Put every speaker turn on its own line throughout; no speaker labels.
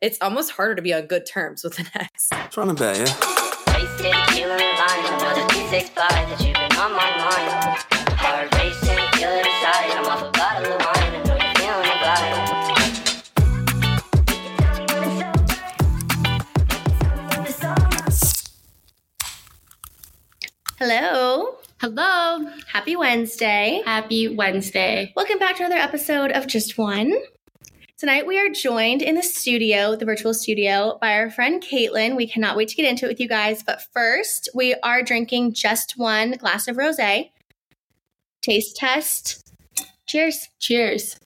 it's almost harder to be on good terms with an ex.
Trying to bet, yeah.
Wasted, feeling alive. Another 265 that you've been on my mind. Heart racing, feel it inside. I'm off a bottle of wine. I know you're feeling the vibe.
Hello.
Hello.
Happy Wednesday.
Happy Wednesday.
Welcome back to another episode of Just One. Tonight we are joined in the studio, the virtual studio, by our friend Caitlin. We cannot wait to get into it with you guys. But first, we are drinking just one glass of rosé. Taste test. Cheers.
Cheers.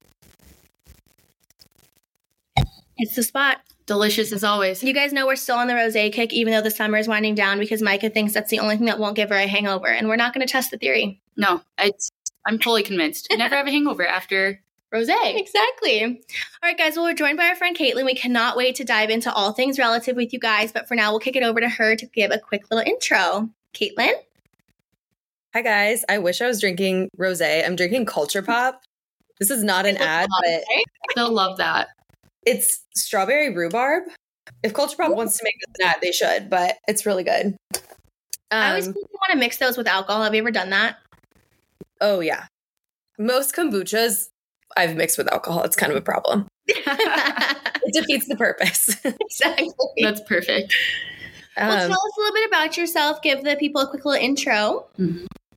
It's the spot.
Delicious as always.
You guys know we're still on the rosé kick, even though the summer is winding down, because Micah thinks that's the only thing that won't give her a hangover. And we're not going to test the theory.
No, I'm fully convinced. Never have a hangover after rosé.
Exactly. All right, guys. Well, we're joined by our friend Caitlin. We cannot wait to dive into all things relative with you guys. But for now, we'll kick it over to her to give a quick little intro. Caitlin?
Hi guys. I wish I was drinking rosé. I'm drinking Culture Pop. This is not an ad, but
They'll love that.
it's strawberry rhubarb. If Culture Pop wants to make this an ad, they should, but it's really good.
I always
Um,
think you want to mix those with alcohol. Have you ever done that?
oh yeah. Most kombuchas I've mixed with alcohol. It's kind of a problem. It defeats the purpose.
exactly.
That's perfect.
well,
Um,
tell us a little bit about yourself. Give the people a quick little intro.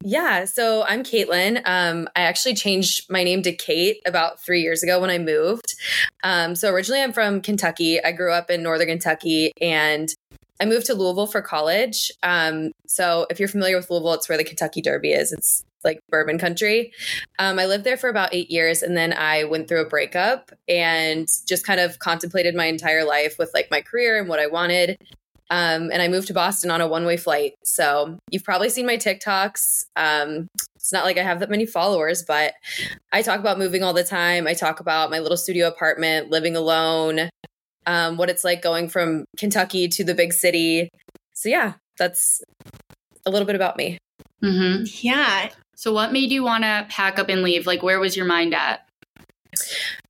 Yeah, so I'm Caitlin. Um, I actually changed my name to Kait about three years ago when I moved. Um, so originally I'm from Kentucky. I grew up in northern Kentucky and I moved to Louisville for college. Um, so if you're familiar with Louisville, it's where the Kentucky Derby is. It's like bourbon country. Um, I lived there for about eight years and then I went through a breakup and just kind of contemplated my entire life with like my career and what I wanted. Um, and I moved to Boston on a one way flight. So you've probably seen my TikToks. Um, it's not like I have that many followers, but I talk about moving all the time. I talk about my little studio apartment, living alone, um, what it's like going from Kentucky to the big city. So, yeah, that's a little bit about me.
hmm
Yeah.
So, what made you want to pack up and leave? Like, where was your mind at?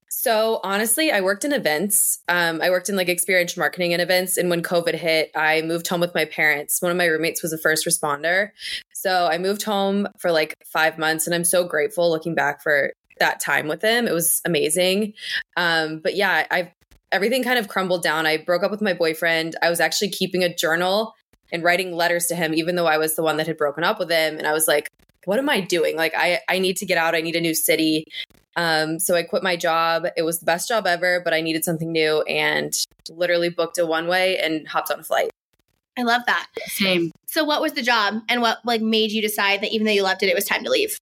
So honestly, I worked in events. Um, I worked in like experiential marketing and events. And when COVID hit, I moved home with my parents. One of my roommates was a first responder. So I moved home for like five months. And I'm so grateful looking back for that time with him. It was amazing. Um, but yeah, I've everything kind of crumbled down. I broke up with my boyfriend. I was actually keeping a journal and writing letters to him, even though I was the one that had broken up with him. And I was like, what am I doing? Like, I, I need to get out. I need a new city. Um, so I quit my job. It was the best job ever, but I needed something new and literally booked a one way and hopped on a flight.
I love that.
Same.
So, what was the job and what like made you decide that even though you loved it, it was time to leave?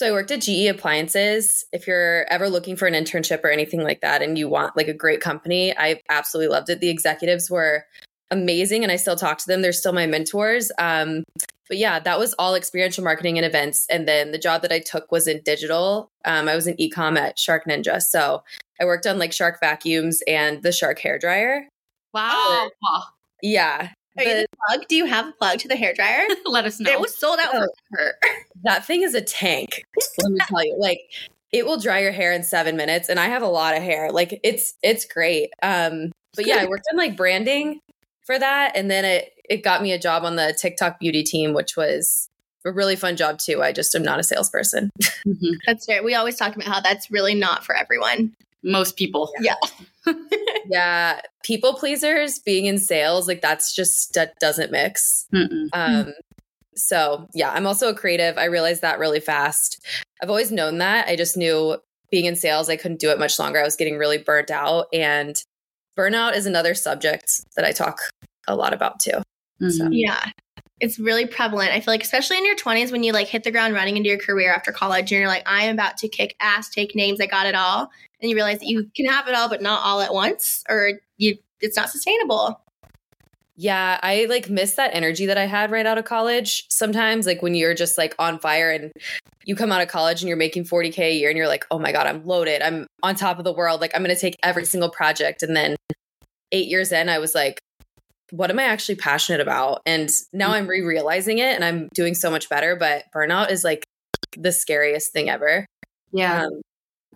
So I worked at GE Appliances. If you're ever looking for an internship or anything like that and you want like a great company, I absolutely loved it. The executives were amazing and I still talk to them. They're still my mentors. Um, but yeah, that was all experiential marketing and events. And then the job that I took was in digital. Um, I was in ecom at Shark Ninja. So I worked on like Shark vacuums and the Shark hair dryer.
Wow.
Yeah.
Are you
The-
the plug? Do you have a plug to the hair dryer?
Let us know.
It was sold out
Oh.
for
that thing is a tank. Let me tell you, like it will dry your hair in seven minutes, and I have a lot of hair. Like it's it's great. Um, but yeah, I worked on like branding for that, and then it it got me a job on the TikTok beauty team, which was a really fun job too. I just am not a salesperson.
Mhm.
That's fair. We always talk about how that's really not for everyone.
Most people.
Yeah.
yeah, people pleasers, being in sales, like that's just that doesn't mix.
Mm-mm.
Um, so yeah, I'm also a creative. I realized that really fast. I've always known that. I just knew being in sales, I couldn't do it much longer. I was getting really burnt out. And burnout is another subject that I talk a lot about too. So-
Mhm.
Yeah. It's really prevalent. I feel like, especially in your 20s, when you like hit the ground running into your career after college and you're like, I am about to kick ass, take names, I got it all. And you realize that you can have it all, but not all at once, or you it's not sustainable.
Yeah, I like miss that energy that I had right out of college. Sometimes, like when you're just like on fire and you come out of college and you're making 40K a year and you're like, oh my God, I'm loaded. I'm on top of the world. Like, I'm going to take every single project. And then eight years in, I was like, what am I actually passionate about? And now I'm re realizing it and I'm doing so much better. But burnout is like the scariest thing ever.
Yeah.
Um,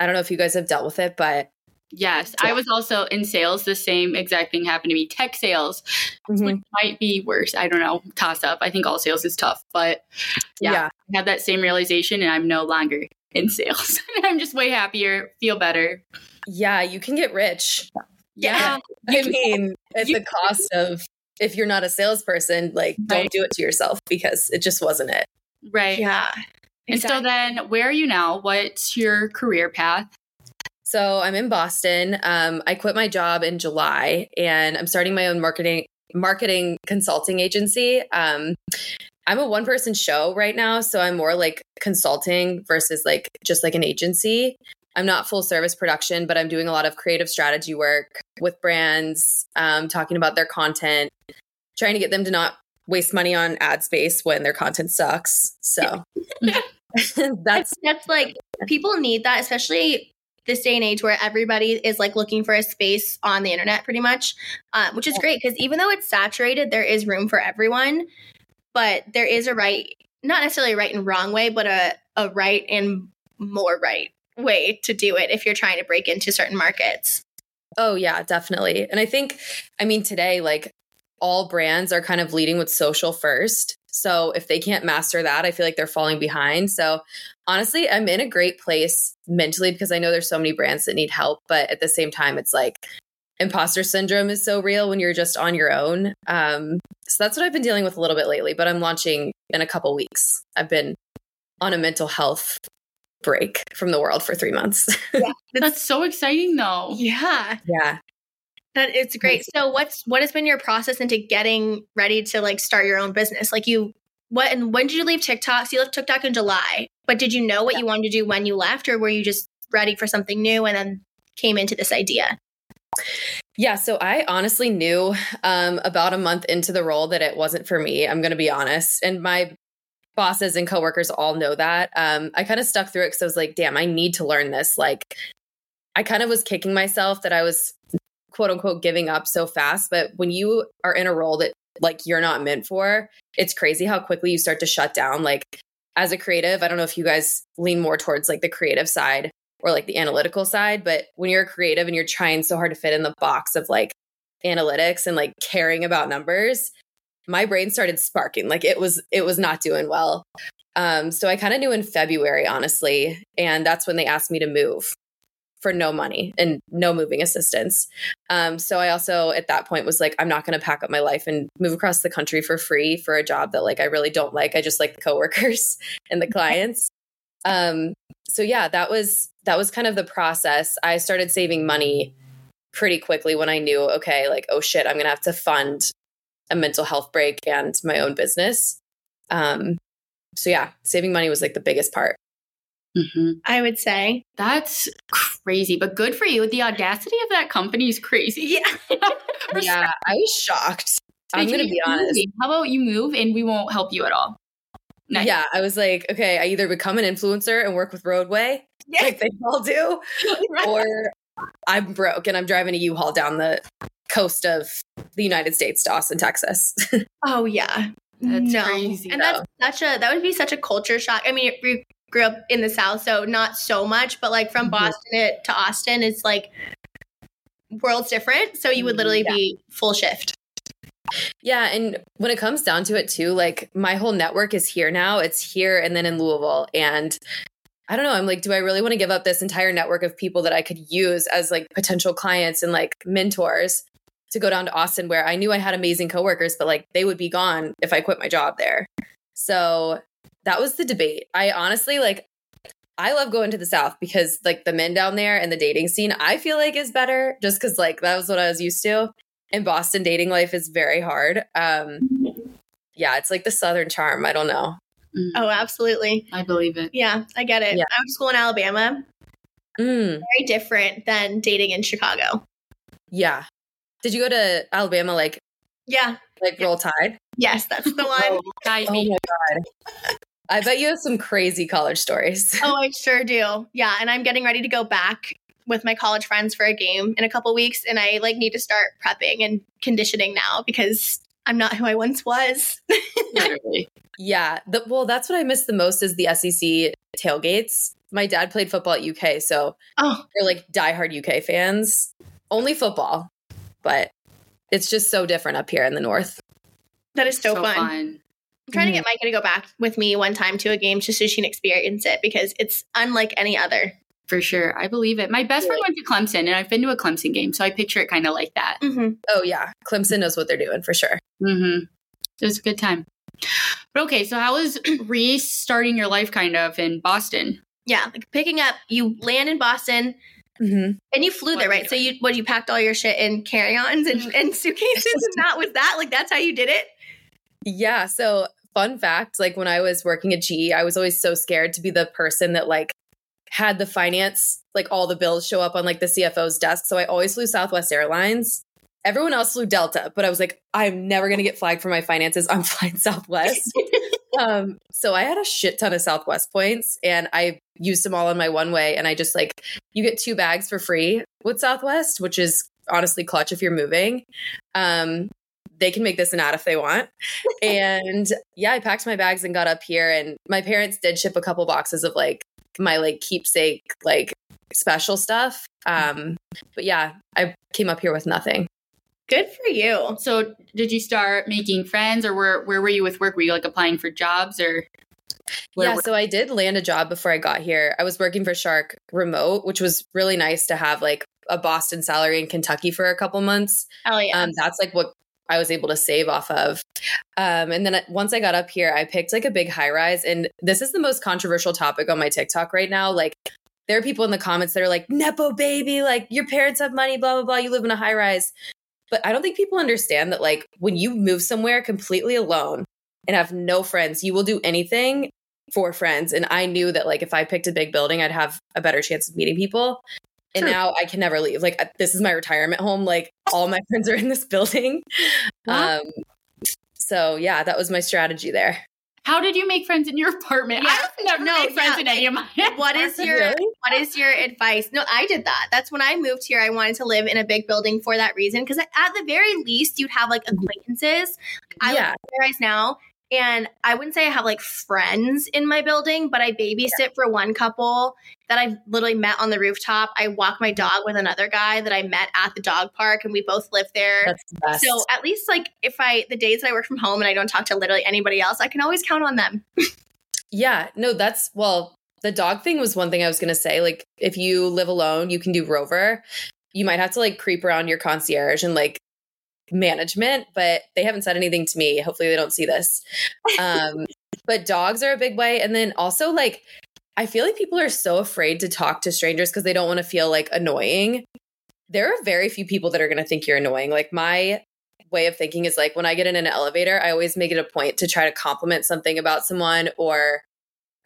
I don't know if you guys have dealt with it, but
Yes, I was also in sales. The same exact thing happened to me. Tech sales,
Mhm.
which might be worse. I don't know. Toss up. I think all sales is tough, but yeah,
Yeah.
I had that same realization, and I'm no longer in sales. I'm just way happier, feel better.
Yeah, you can get rich.
Yeah,
I mean, at
you-
the cost of if you're not a salesperson, like don't do it to yourself because it just wasn't it.
right.
Yeah.
And so then, where are you now? What's your career path?
So I'm in Boston. Um, I quit my job in July, and I'm starting my own marketing marketing consulting agency. Um, I'm a one person show right now, so I'm more like consulting versus like just like an agency. I'm not full service production, but I'm doing a lot of creative strategy work with brands, um, talking about their content, trying to get them to not waste money on ad space when their content sucks. So that's
That's, like people need that, especially this day and age where everybody is like looking for a space on the internet pretty much, um, which is great because even though it's saturated, there is room for everyone. But there is a right, not necessarily a right and wrong way, but a, a right and more right way to do it if you're trying to break into certain markets.
Oh, yeah, definitely. And I think, I mean, today, like all brands are kind of leading with social first. So if they can't master that, I feel like they're falling behind. So honestly, I'm in a great place mentally because I know there's so many brands that need help. But at the same time, it's like imposter syndrome is so real when you're just on your own. Um, so that's what I've been dealing with a little bit lately. But I'm launching in a couple weeks. I've been on a mental health break from the world for three months.
That's so exciting, though.
Yeah.
yeah.
That it's great. So what's what has been your process into getting ready to like start your own business? Like you what and when did you leave TikTok? So you left TikTok in July. But did you know what you wanted to do when you left or were you just ready for something new and then came into this idea?
Yeah, so I honestly knew um, about a month into the role that it wasn't for me. I'm going to be honest. And my bosses and coworkers all know that. Um, I kind of stuck through it because I was like, damn, I need to learn this. Like, I kind of was kicking myself that I was quote unquote giving up so fast. But when you are in a role that like you're not meant for, it's crazy how quickly you start to shut down. Like, as a creative, I don't know if you guys lean more towards like the creative side or like the analytical side. But when you're a creative and you're trying so hard to fit in the box of like analytics and like caring about numbers, my brain started sparking. Like it was, it was not doing well. Um, so I kind of knew in February, honestly. And that's when they asked me to move for no money and no moving assistance. Um, so I also at that point was like, I'm not going to pack up my life and move across the country for free for a job that like I really don't like. I just like the coworkers and the clients. Um, so yeah, that was that was kind of the process. I started saving money pretty quickly when I knew, okay, like oh shit, I'm gonna have to fund a mental health break and my own business. Um, so yeah, saving money was like the biggest part.
hmm
I would say.
That's crazy, but good for you. The audacity of that company is crazy.
Yeah.
Yeah, I was shocked. I'm gonna be honest.
moving. How about you move and we won't help you at all? Nice.
Yeah, I was like, okay, I either become an influencer and work with Roadway, like they all do, or I'm broke and I'm driving a U-Haul down the coast of the United States to Austin, Texas.
Oh yeah.
That's
no.
crazy,
And that's such a that would be such a culture shock. I mean, we grew up in the South, so not so much, but like from
Mhm.
Boston it- to Austin, it's like worlds different. So you would literally
Yeah.
be full shift.
yeah, and when it comes down to it too, like my whole network is here now. It's here and then in Louisville. And I don't know, I'm like, do I really want to give up this entire network of people that I could use as like potential clients and like mentors to go down to Austin where I knew I had amazing coworkers, but like they would be gone if I quit my job there. So that was the debate. I honestly like I love going to the South because like the men down there and the dating scene, I feel like is better just because like that was what I was used to. In Boston, dating life is very hard. Um yeah, it's like the Southern charm. I don't know.
Mm,
Oh, absolutely.
I believe it.
Yeah, I get it.
Yeah.
I went to school in Alabama.
Mm,
Very different than dating in Chicago.
yeah. Did you go to Alabama like
Yeah.
like roll tide?
Yes, that's the one.
Oh, guide
Oh my god. I bet you have some crazy college stories.
oh, I sure do. Yeah, and I'm getting ready to go back with my college friends for a game in a couple weeks and I like need to start prepping and conditioning now because I'm not who I once was.
Literally.
Yeah. The, well, that's what I miss the most is the SEC tailgates. my dad played football at UK, so
Oh,
they're like diehard UK fans. Only football, but it's just so different up here in the north.
that is so, fun. I'm trying to
Mhm.
get Micah to go back with me one time to a game just so she can experience it because it's unlike any other.
For sure. I believe it. My best friend went to Clemson and I've been to a Clemson game, so I picture it kind of like that.
Mm-hmm.
Oh yeah, Clemson knows what they're doing for sure.
Mm-hmm. It was a good time. But okay, so how was restarting your life kind of in Boston?
Yeah, like picking up, you land in Boston
Mm-hmm.
and you flew
What
there, right? So you what you packed all your shit in carry-ons and, and suitcases, and that was that. Like that's how you did it.
Yeah. So, fun fact like when I was working at GE, I was always so scared to be the person that like had the finance, like all the bills show up on like the CFO's desk. So, I always flew Southwest Airlines. Everyone else flew Delta, but I was like, I'm never going to get flagged for my finances. I'm flying Southwest. um, so I had a shit ton of Southwest points and I used them all on my one way. And I just like, you get two bags for free with Southwest, which is honestly clutch if you're moving. Um, they can make this an ad if they want. and yeah, I packed my bags and got up here. And my parents did ship a couple boxes of like my like keepsake, like special stuff. Um, but yeah, I came up here with nothing.
Good for you.
So did you start making friends or where where were you with work? Were you like applying for jobs or
yeah,
were-
so I did land a job before I got here. I was working for Shark remote, which was really nice to have like a Boston salary in Kentucky for a couple months.
Oh yeah.
Um, that's like what I was able to save off of. Um, and then once I got up here, I picked like a big high rise. And this is the most controversial topic on my TikTok right now. Like, there are people in the comments that are like, Nepo baby, like your parents have money, blah, blah, blah. You live in a high rise. But I don't think people understand that, like, when you move somewhere completely alone and have no friends, you will do anything for friends. And I knew that, like, if I picked a big building, I'd have a better chance of meeting people. And now I can never leave. Like, uh, this is my retirement home. Like, all my friends are in this building.
Wow.
Um, so, yeah, that was my strategy there.
How did you make friends in your apartment?
Yeah.
I've never
No,
made friends
yeah.
in any of my
what is your
Really?
what is your advice? No, I did that. That's when I moved here. I wanted to live in a big building for that reason because at the very least you'd have like acquaintances. I live
Yeah.
in high rise now, and I wouldn't say I have like friends in my building, but I babysit for one couple that I've literally met on the rooftop. I walk my dog with another guy that I met at the dog park, and we both live there.
That's the best.
so at least like if I the days that I work from home and I don't talk to literally anybody else, I can always count on them.
Yeah, no, that's well, the dog thing was one thing I was going to say. Like, if you live alone, you can do Rover. You might have to like creep around your concierge and like management, but they haven't said anything to me. Hopefully, they don't see this. Um, but dogs are a big way. And then also, like, I feel like people are so afraid to talk to strangers because they don't want to feel like annoying. There are very few people that are going to think you're annoying. Like, my way of thinking is like when I get in an elevator, I always make it a point to try to compliment something about someone or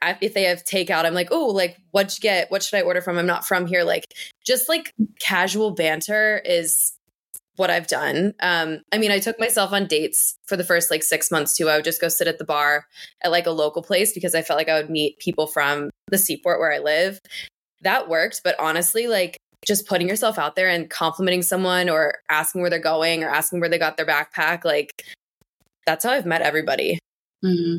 I- if they have takeout, I'm like, oh, like, what'd you get? What should I order from? I'm not from here. Like, just like casual banter is what I've done. Um, I mean, I took myself on dates for the first like six months too. I would just go sit at the bar at like a local place because I felt like I would meet people from the seaport where I live. That worked. But honestly, like, just putting yourself out there and complimenting someone or asking where they're going or asking where they got their backpack, like, that's how I've met everybody.
Mhm.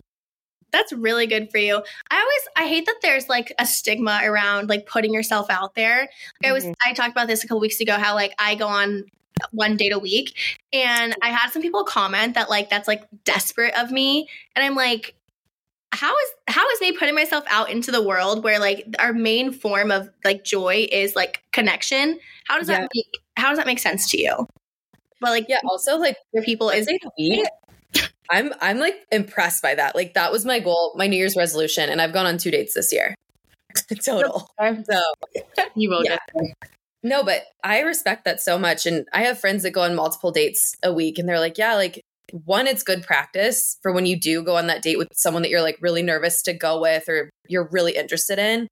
That's really good for you. I always I hate that there's like a stigma around like putting yourself out there. I was
Mhm.
I talked about this a couple weeks ago how like I go on one date a week and I had some people comment that like that's like desperate of me and I'm like how is how is me putting myself out into the world where like our main form of like joy is like connection? How does
Yeah.
that make how does that make sense to you? But like
Yeah. Also, like,
other people is.
I'm I'm like impressed by that. Like that was my goal, my New Year's resolution, and I've gone on two dates this year total. So
You will
Yeah.
Get there.
no, but I respect that so much, and I have friends that go on multiple dates a week, and they're like, yeah, like one, it's good practice for when you do go on that date with someone that you're like really nervous to go with or you're really interested in.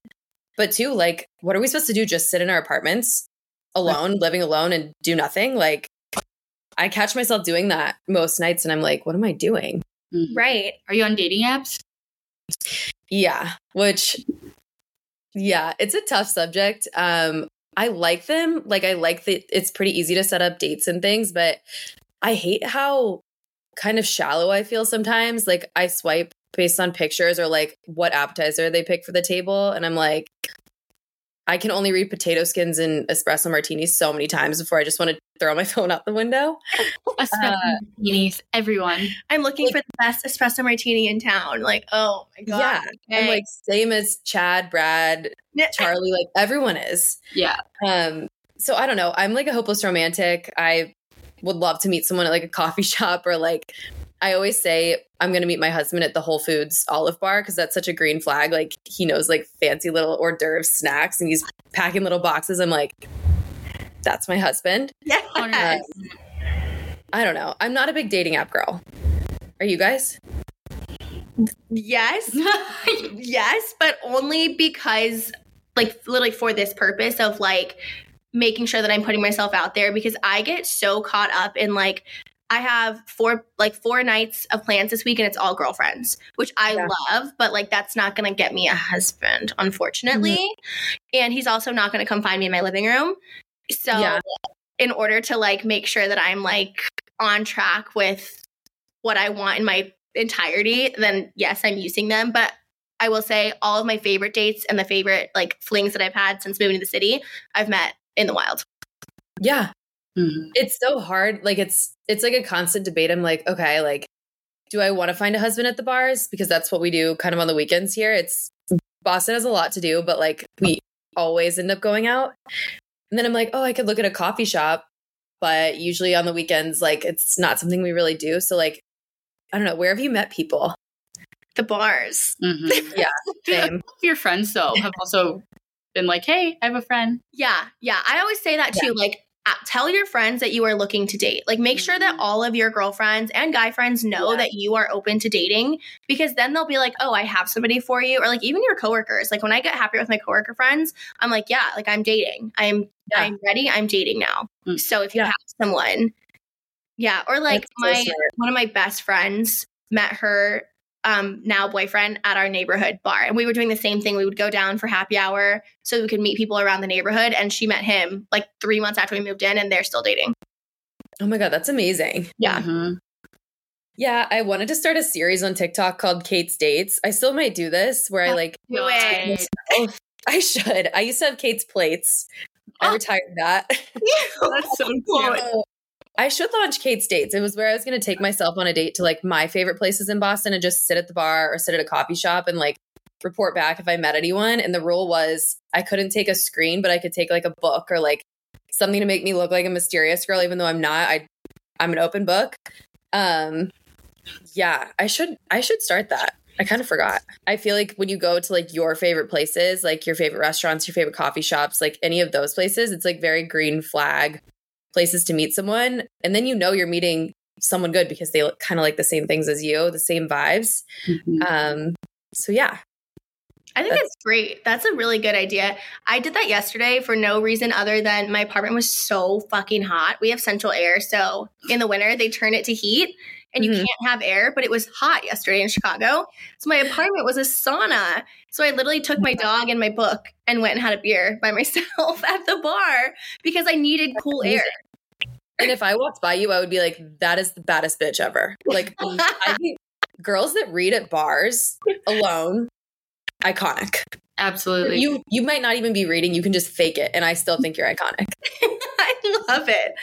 But two, like, what are we supposed to do? Just sit in our apartments alone, living alone, and do nothing? Like, I catch myself doing that most nights, and I'm like, what am I doing?
Mhm.
right.
Are you on dating apps?
Yeah, which yeah, it's a tough subject. Um I like them. Like I like that it's pretty easy to set up dates and things, but I hate how kind of shallow I feel sometimes. Like I swipe based on pictures or like what appetizer they pick for the table. And I'm like, I can only read potato skins and espresso martinis so many times before I just want to throw my phone out the window.
Espresso
Uh,
martinis, everyone.
I'm looking for the best espresso martini in town. Like, oh my god.
Yeah. I'm like, same as Chad, Brad, Charlie, like everyone is.
Yeah.
Um, so I don't know. I'm like a hopeless romantic. I would love to meet someone at like a coffee shop or like I always say I'm going to meet my husband at the Whole Foods Olive Bar because that's such a green flag. Like he knows like fancy little hors d'oeuvres snacks and he's packing little boxes. I'm like, that's my husband.
Yes.
Uh, I don't know. I'm not a big dating app girl. Are you guys?
Yes. yes, but only because like literally for this purpose of like making sure that I'm putting myself out there because I get so caught up in like I have four like four nights of plans this week and it's all girlfriends, which I
Yeah.
love, but like that's not going to get me a husband, unfortunately. Mm-hmm. And he's also not going to come find me in my living room. So
Yeah.
in order to like make sure that I'm like on track with what I want in my entirety, then yes, I'm using them. But I will say all of my favorite dates and the favorite like flings that I've had since moving to the city, I've met in the wild.
Yeah.
Mhm.
It's so hard. Like it's it's like a constant debate. I'm like, okay, like do I want to find a husband at the bars because that's what we do kind of on the weekends here. It's Boston has a lot to do, but like we always end up going out. And then I'm like, oh, I could look at a coffee shop, but usually on the weekends like it's not something we really do. So like I don't know, where have you met people?
The bars.
Mhm.
Same.
Your friends though have also been like, "Hey, I have a friend."
Yeah, yeah. I always say that too. Like, tell your friends that you are looking to date. Like, make sure that
Mhm.
all of your girlfriends and guy friends know
Yeah.
that you are open to dating because then they'll be like, oh, I have somebody for you. Or like, even your coworkers. Like, when I get happier with my coworker friends, I'm like, yeah, like I'm dating. I'm
Yeah.
I'm ready. I'm dating now.
Mm.
So if you
Yeah.
have someone, yeah. Or like
That's
my
smart.
one of my best friends met her um now boyfriend at our neighborhood bar and we were doing the same thing we would go down for happy hour so we could meet people around the neighborhood and she met him like three months after we moved in and they're still dating
Oh my god, that's amazing.
yeah
Mhm.
Yeah, I wanted to start a series on TikTok called Kait's Dates. I still might do this where I like
Do it.
God.
I should. I used to have Kait's plates. I
Oh.
retired that.
That's so cute.
I should launch Kait's Dates. It was where I was going to take myself on a date to like my favorite places in Boston and just sit at the bar or sit at a coffee shop and like report back if I met anyone. And the rule was I couldn't take a screen, but I could take like a book or like something to make me look like a mysterious girl, even though I'm not. I I'm an open book. Um, yeah, I should I should start that. I kind of forgot. I feel like when you go to like your favorite places, like your favorite restaurants, your favorite coffee shops, like any of those places, it's like very green flag places to meet someone. And then you know you're meeting someone good because they kind of like the same things as you, the same vibes.
Mhm.
Um, so yeah.
i think that's great that's a really good idea i did that yesterday for no reason other than my apartment was so fucking hot we have central air so in the winter they turn it to heat and you
Mhm.
can't have air but it was hot yesterday in chicago so my apartment was a sauna so i literally took my dog and my book and went and had a beer by myself at the bar because i needed cool air
And if I walked by you, I would be like, that is the baddest bitch ever. Like I think girls that read at bars alone, iconic.
Absolutely.
You you might not even be reading, you can just fake it. And I still think you're iconic.
I love it.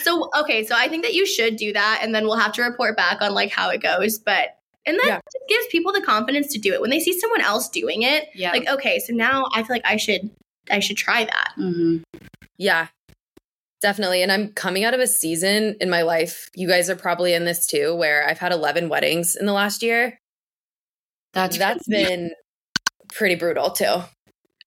So okay, so I think that you should do that, and then we'll have to report back on like how it goes. But and that
Yeah.
just gives people the confidence to do it when they see someone else doing it.
yeah.
Like okay, so now I feel like I should I should try that.
Mhm.
Yeah, definitely. And I'm coming out of a season in my life. You guys are probably in this too, where I've had 11 weddings in the last year.
That's
That's been pretty brutal too.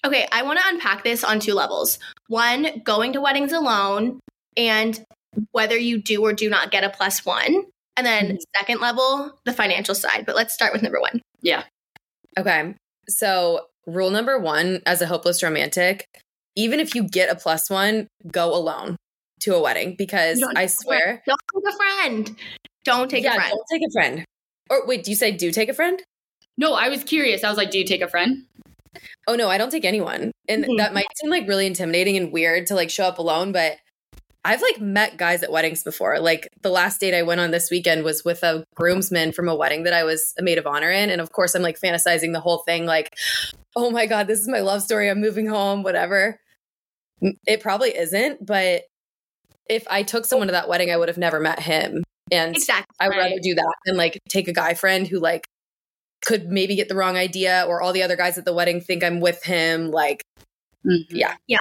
Okay, I want to unpack this on two levels. One, going to weddings alone, and whether you do or do not get a plus one. And then
Mhm.
second level, the financial side. But let's start with number one. Yeah.
Okay. So, rule number one as a hopeless romantic, even if you get a plus one, go alone to a wedding because I swear.
Don't take a friend. Don't take
yeah,
a friend.
don't take a friend. Or wait, do you say do take a friend?
No, I was curious. I was like, "Do you take a friend?"
Oh no, I don't take anyone. And
Mhm.
that might seem like really intimidating and weird to like show up alone, but I've like met guys at weddings before. Like the last date I went on this weekend was with a groomsman from a wedding that I was a maid of honor in. And of course, I'm like fantasizing the whole thing like, oh my God, this is my love story. I'm moving home, whatever. It probably isn't. But if I took someone to that wedding, I would have never met him. And
Exactly.
I would rather do that than like take a guy friend who like could maybe get the wrong idea or all the other guys at the wedding think I'm with him. Like,
Mhm.
Yeah.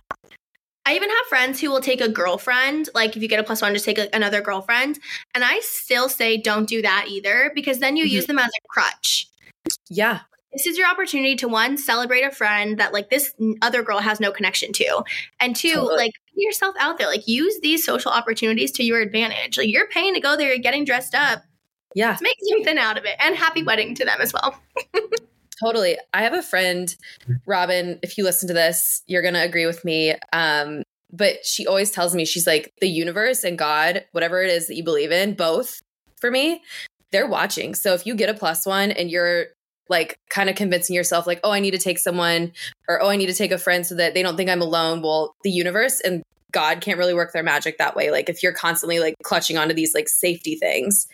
I even have friends who will take a girlfriend. Like if you get a plus one, just take a, another girlfriend. And I still say don't do that either because then you
Mhm.
use them as a crutch.
yeah,
This is your opportunity to one celebrate a friend that like this other girl has no connection to, and two
Totally.
like put yourself out there. Like use these social opportunities to your advantage. Like you're paying to go there, you're getting dressed up.
yeah.
Let's make something out of it. And happy wedding to them as well.
Totally. I have a friend, Robin, if you listen to this, you're going to agree with me. Um, but she always tells me, she's like, the universe and God, whatever it is that you believe in, both for me, they're watching. So if you get a plus one and you're like kind of convincing yourself, like, oh, I need to take someone or oh, I need to take a friend so that they don't think I'm alone, well, the universe and God can't really work their magic that way. Like if you're constantly like clutching onto these like safety things.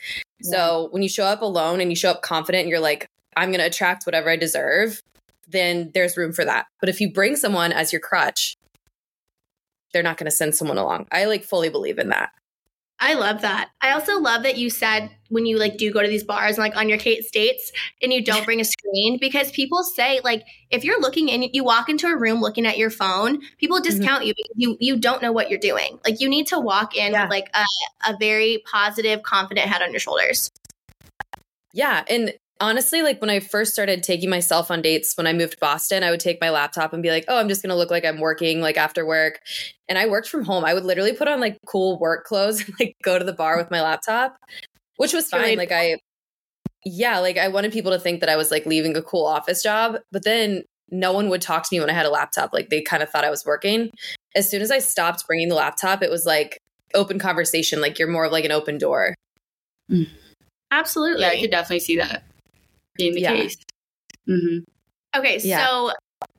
So when you show up alone and you show up confident and you're like, I'm going to attract whatever I deserve, then there's room for that. But if you bring someone as your crutch, they're not going to send someone along. I like fully believe in that.
I love that. I also love that you said when you like do go to these bars and like on your Kait's Dates and you don't bring a screen because people say like if you're looking and you walk into a room looking at your phone, people mm-hmm. discount you because you you don't know what you're doing. Like you need to walk in
Yeah.
with like a, a very positive, confident head on your shoulders.
Yeah. And honestly, like when I first started taking myself on dates when I moved to Boston, I would take my laptop and be like, oh, I'm just going to look like I'm working like after work. And I worked from home. I would literally put on like cool work clothes and like go to the bar with my laptop, which was fine. Like I, yeah, like I wanted people to think that I was like leaving a cool office job, but then no one would talk to me when I had a laptop. Like they kind of thought I was working. As soon as I stopped bringing the laptop, it was like open conversation. Like you're more of like an open door. Mm.
Absolutely.
Yeah, I could definitely see that being the
Yeah.
case. hmm
Okay,
Yeah.
so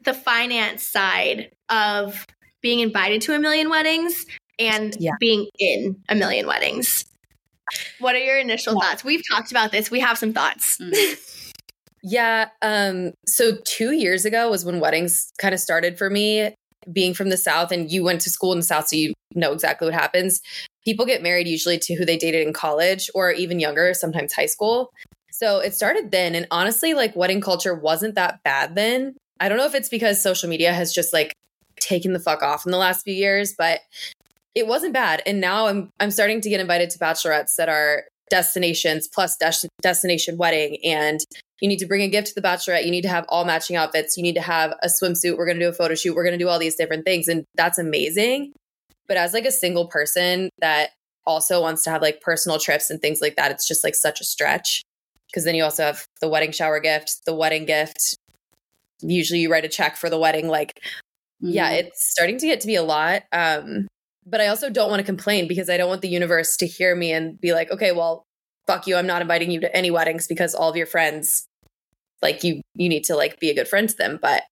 the finance side of being invited to a million weddings and
Yeah.
being in a million weddings. What are your initial thoughts? We've talked about this. We have some thoughts.
Yeah. Um, so two years ago was when weddings kind of started for me. Being from the South and you went to school in the South, so you know exactly what happens. People get married usually to who they dated in college or even younger, sometimes high school. So it started then. And honestly, like wedding culture wasn't that bad then. I don't know if it's because social media has just like taken the fuck off in the last few years, but it wasn't bad. And now I'm I'm starting to get invited to bachelorettes that are destinations plus des- destination wedding and you need to bring a gift to the bachelorette. You need to have all matching outfits. You need to have a swimsuit. We're going to do a photo shoot. We're going to do all these different things. And that's amazing. But as like a single person that also wants to have like personal trips and things like that, it's just like such a stretch. Because then you also have the wedding shower gift, the wedding gift. Usually you write a check for the wedding. Like, yeah, it's starting to get to be a lot. Um, but I also don't want to complain because I don't want the universe to hear me and be like, okay, well, fuck you. I'm not inviting you to any weddings because all of your friends, like you, you need to like be a good friend to them. But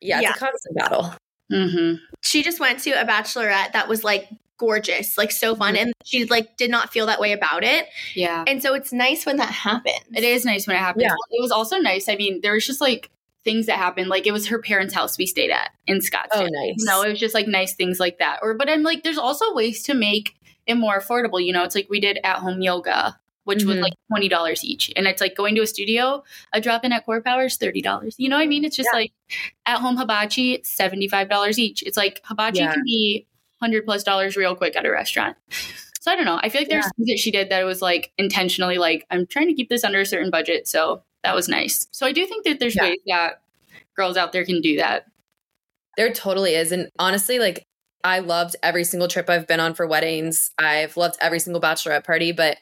yeah, it's
Yeah.
a constant battle.
hmm
She just went to a bachelorette that was like gorgeous, like so fun. And she like did not feel that way about it.
Yeah.
And so it's nice when that happens.
It is nice when it happens.
Yeah.
It was also nice. I mean, there was just like things that happened. Like it was her parents' house we stayed at in Scottsdale.
Oh, nice.
No, it was just like nice things like that. Or, but I'm like, there's also ways to make it more affordable. You know, it's like we did at home yoga, which was
Mhm.
like twenty dollars each, and it's like going to a studio. A drop in at Core Power is thirty dollars. You know what I mean? It's just
Yeah.
like at home hibachi, seventy five dollars each. It's like hibachi
Yeah.
can be hundred plus dollars real quick at a restaurant. So I don't know. I feel like there's
Yeah.
things that she did that it was like intentionally like I'm trying to keep this under a certain budget. So that was nice. So I do think that there's
Yeah.
ways that girls out there can do that.
There totally is. And honestly, like I loved every single trip I've been on for weddings. I've loved every single bachelorette party. But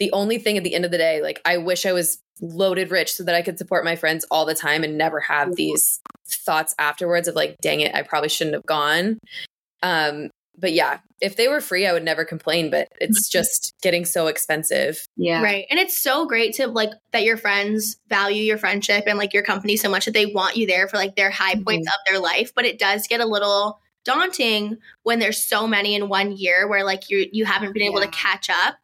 the only thing at the end of the day, like I wish I was loaded rich so that I could support my friends all the time and never have mm-hmm. these thoughts afterwards of like, dang it, I probably shouldn't have gone. Um, but yeah, if they were free, I would never complain. But it's mm-hmm. just getting so expensive.
Yeah.
Right. And it's so great to like that your friends value your friendship and like your company so much that they want you there for like their high mm-hmm. points of their life. But it does get a little daunting when there's so many in one year where like you you haven't been able
Yeah.
to catch up.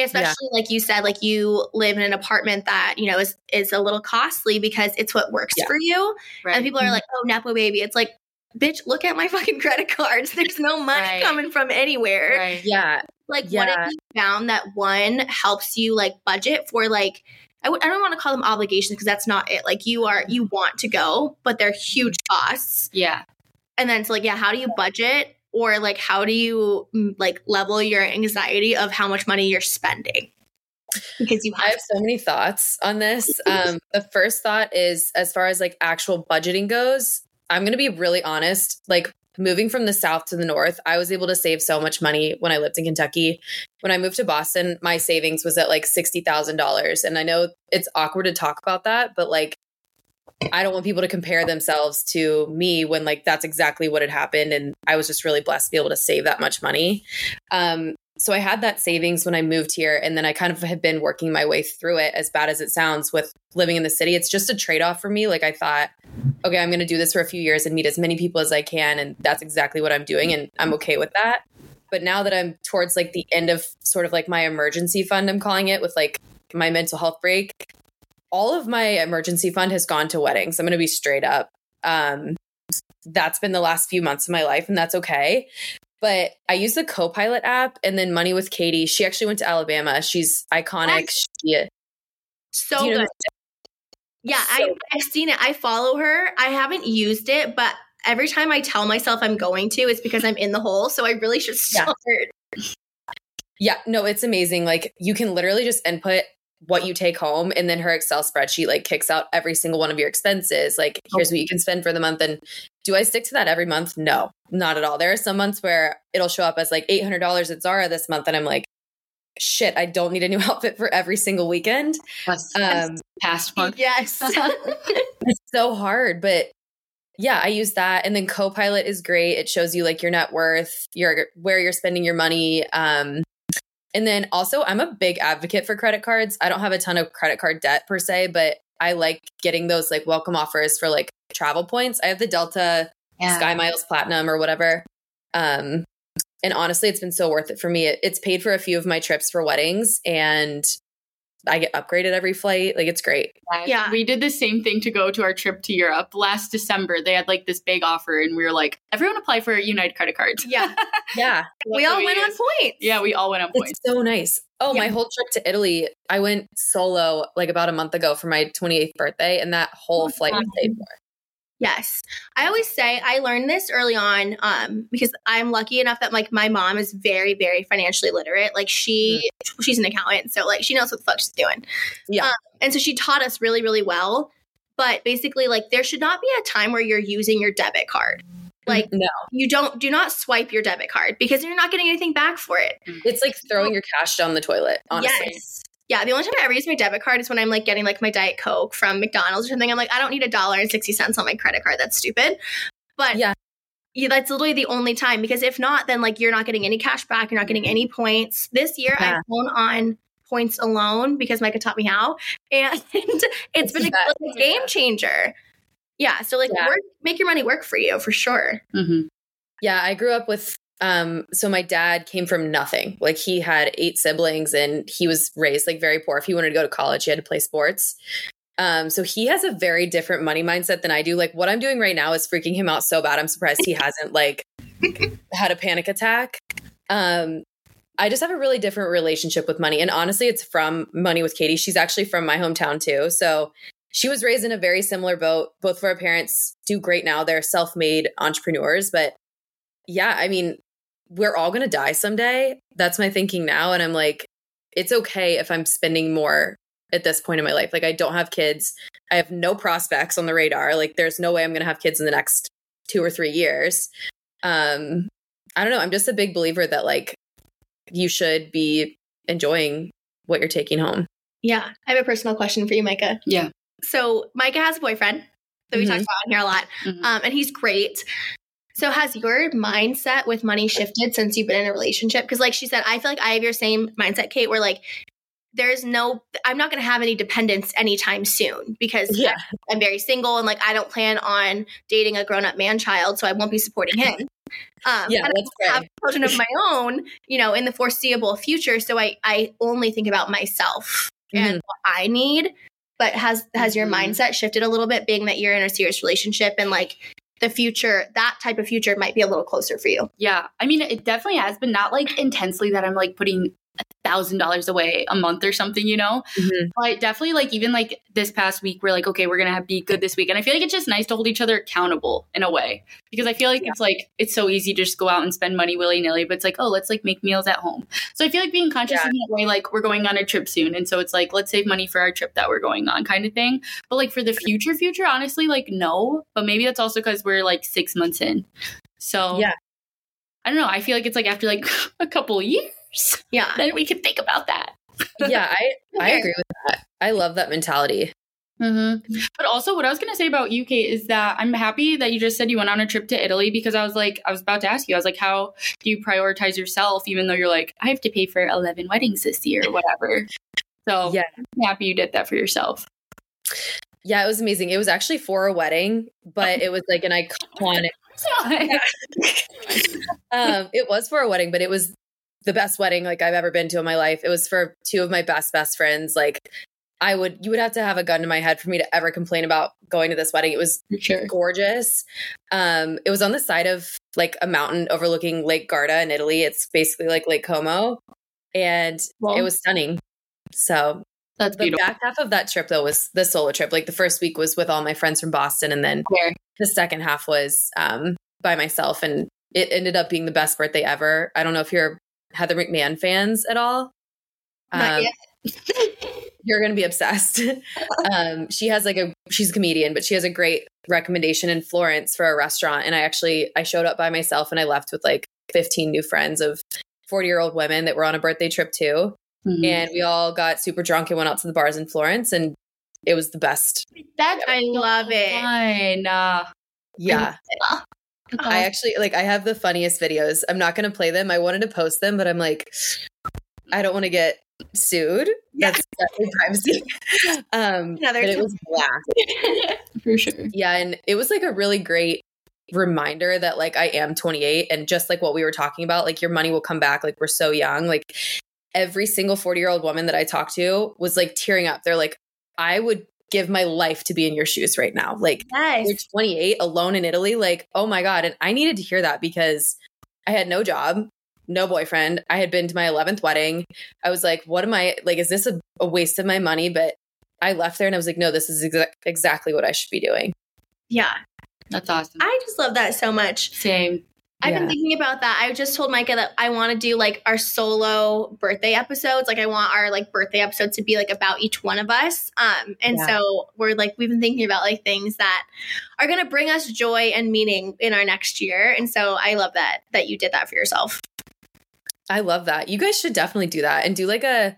Especially like you said, like you live in an apartment that, you know, is is a little costly because it's what works
Yeah.
for you.
Right.
And people are mm-hmm. like, oh, Nepo baby. It's like, bitch, look at my fucking credit cards. There's no money
Right.
coming from anywhere.
right.
Yeah.
Like, what
Yeah.
if you found that one helps you like budget for like, I w- I don't want to call them obligations because that's not it. Like, you are, you want to go, but they're huge costs.
Yeah.
And then it's like, yeah, how do you budget? Or like, how do you mm, like level your anxiety of how much money you're spending? Because you
I
have
have so many thoughts on this. Um, the first thought is as far as like actual budgeting goes, I'm going to be really honest. Like moving from the south to the north, I was able to save so much money when I lived in Kentucky. When I moved to Boston, my savings was at like $60,000. And I know it's awkward to talk about that, but like, I don't want people to compare themselves to me when like that's exactly what had happened. And I was just really blessed to be able to save that much money. Um, so I had that savings when I moved here, and then I kind of have been working my way through it. As bad as it sounds, with living in the city, it's just a trade off for me. Like I thought, okay, I'm going to do this for a few years and meet as many people as I can, and that's exactly what I'm doing, and I'm okay with that. But now that I'm towards like the end of sort of like my emergency fund, I'm calling it with like my mental health break, all of my emergency fund has gone to weddings. I'm going to be straight up. Um, that's been the last few months of my life, and that's okay but I use the Copilot app and then Money with Katie. She actually went to Alabama. She's iconic. She,
uh,
so you know
good. Yeah, I,
So-
I've seen it. I follow her. I haven't used it, but every time I tell myself I'm going to, it's because I'm in the hole. So I really should
Yeah. yeah, no, it's amazing. Like you can literally just input what you take home and then her Excel spreadsheet like kicks out every single one of your expenses. Like here's what you can spend for the month. And do I stick to that every month? No, not at all. There are some months where it'll show up as like $800 at Zara this month. And I'm like, shit, I don't need a new outfit for every single weekend.
Plus,
Um,
past month.
Yes.
it's so hard but yeah i use that and then copilot is great it shows you like your net worth your where you're spending your money um and then also i'm a big advocate for credit cards. I don't have a ton of credit card debt per se but i like getting those like welcome offers for like travel points. I have the delta sky miles platinum or whatever. Um and honestly it's been so worth it for me. It, it's paid for a few of my trips for weddings and i get upgraded every flight like it's great
Yeah.
We did the same thing to go to our trip to Europe last December. They had like this big offer, and we were like, everyone apply for United credit cards.
yeah.
yeah
We all
what
went on
used.
points.
Yeah, we all went on points.
It's so nice. Oh, my whole trip to Italy, I went solo like about a month ago for my 28th birthday, and that whole
Oh,
flight was paid for.
Yes. I always say I learned this early on um, because I'm lucky enough that like my mom is very, very financially literate. Like she she's an accountant, so like she knows what the fuck she's doing.
Yeah.
Um, and so she taught us really, really well. But basically, like there should not be a time where you're using your debit card. Like
no,
you don't do not swipe your debit card because you're not getting anything back for it.
it's like throwing your cash down the toilet, honestly.
Yes. Yeah, the only time I ever use my debit card is when I'm like getting like my Diet Coke from McDonald's or something. I'm like, I don't need a dollar and 60 cents on my credit card. That's stupid. But
Yeah.
yeah, that's literally the only time because if not, then like you're not getting any cash back. You're not getting any points. This year
Yeah.
I've flown on points alone because Micah taught me how. And it's been a, game changer. Yeah. So like
Yeah.
work, make your money work for you for sure.
hmm
Yeah, I grew up with um so my dad came from nothing. Like he had eight siblings and he was raised like very poor. If he wanted to go to college, he had to play sports. Um so he has a very different money mindset than I do. Like what I'm doing right now is freaking him out so bad. I'm surprised he hasn't like had a panic attack. Um I just have a really different relationship with money and honestly it's from Money with Katie. She's actually from my hometown too. So she was raised in a very similar boat. Both of our parents do great now. They're self-made entrepreneurs, but yeah, I mean, we're all going to die someday. That's my thinking now. And I'm like, it's okay if I'm spending more at this point in my life. Like, I don't have kids. I have no prospects on the radar. Like, there's no way I'm going to have kids in the next two or three years. Um, I don't know. I'm just a big believer that, like, you should be enjoying what you're taking home.
Yeah. I have a personal question for you, Micah.
Yeah.
So Micah has a boyfriend that we
Mhm.
talked about on here a lot.
Mhm.
um, and he's great. So has your mindset with money shifted since you've been in a relationship? Because, like she said, I feel like I have your same mindset, Kait. Where like there's no, I'm not going to have any dependence anytime soon because
Yeah.
I'm very single and like I don't plan on dating a grown up man child, so I won't be supporting him. Um,
Yeah,
and
let's
I have children of my own, you know, in the foreseeable future. So I, I only think about myself and
Mhm.
what I need. But has has your
Mhm.
mindset shifted a little bit, being that you're in a serious relationship and like the future, that type of future might be a little closer for you?
Yeah. I mean, it definitely has been not like intensely that I'm like putting thousand dollars away a month or something, you know?
Mhm.
But definitely like even like this past week, we're like, okay, we're gonna have be good this week. And I feel like it's just nice to hold each other accountable in a way. Because I feel like it's like it's so easy to just go out and spend money willy-nilly, but it's like, oh, let's like make meals at home. So I feel like being conscious
Yeah.
in that way, like we're going on a trip soon. And so it's like, let's save money for our trip that we're going on kind of thing. But like for the future, future, honestly, like no. But maybe that's also because we're like six months in. So
Yeah.
I don't know. I feel like it's like after like a couple years,
Yeah.
then we can think about that.
yeah, I I agree with that. I love that mentality.
Mm-hmm. But also, what I was going to say about UK is that I'm happy that you just said you went on a trip to Italy because I was like, I was about to ask you, I was like, how do you prioritize yourself, even though you're like, I have to pay for 11 weddings this year or whatever. So
Yeah.
I'm happy you did that for yourself.
Yeah, it was amazing. It was actually for a wedding, but it was like an iconic um it was for a wedding, but it was the best wedding like I've ever been to in my life. It was for two of my best best friends. Like I would you would have to have a gun to my head for me to ever complain about going to this wedding. It was
sure.
gorgeous. Um it was on the side of like a mountain overlooking Lake Garda in Italy. It's basically like Lake Como and
Well,
it was stunning. So
that's
the
beautiful.
back half of that trip though was the solo trip. Like the first week was with all my friends from Boston and then
Fair.
the second half was um by myself and it ended up being the best birthday ever. I don't know if you're Heather McMahan fans at all. Um, you're gonna be obsessed. um, she has like a she's a comedian, but she has a great recommendation in Florence for a restaurant. And I actually I showed up by myself and I left with like 15 new friends of 40 year old women that were on a birthday trip too.
Mhm.
And we all got super drunk and went out to the bars in Florence and it was the best.
that's
I love it.
fun. Uh,
Yeah. I actually like I have the funniest videos. I'm not gonna play them. I wanted to post them, but I'm like, I don't want to get sued. Yeah. That's definitely privacy. Um
Another
but it was blast.
for sure.
Yeah, and it was like a really great reminder that like I am 28 and just like what we were talking about, like your money will come back. Like we're so young. Like every single 40 year old woman that I talked to was like tearing up. They're like, I would give my life to be in your shoes right now. Like
Yes.
you're 28 alone in Italy. Like, oh my God. And I needed to hear that because I had no job, no boyfriend. I had been to my 11th wedding. I was like, what am I like? Is this a, a waste of my money? But I left there and I was like, no, this is exa- exactly what I should be doing.
Yeah.
That's awesome.
I just love that so much.
Same.
I've been thinking about that. I just told Micah that I want to do like our solo birthday episodes. Like I want our like birthday episodes to be like about each one of us. Um and
Yeah.
so we're like we've been thinking about like things that are going to bring us joy and meaning in our next year. And so I love that that you did that for yourself.
I love that. You guys should definitely do that and do like a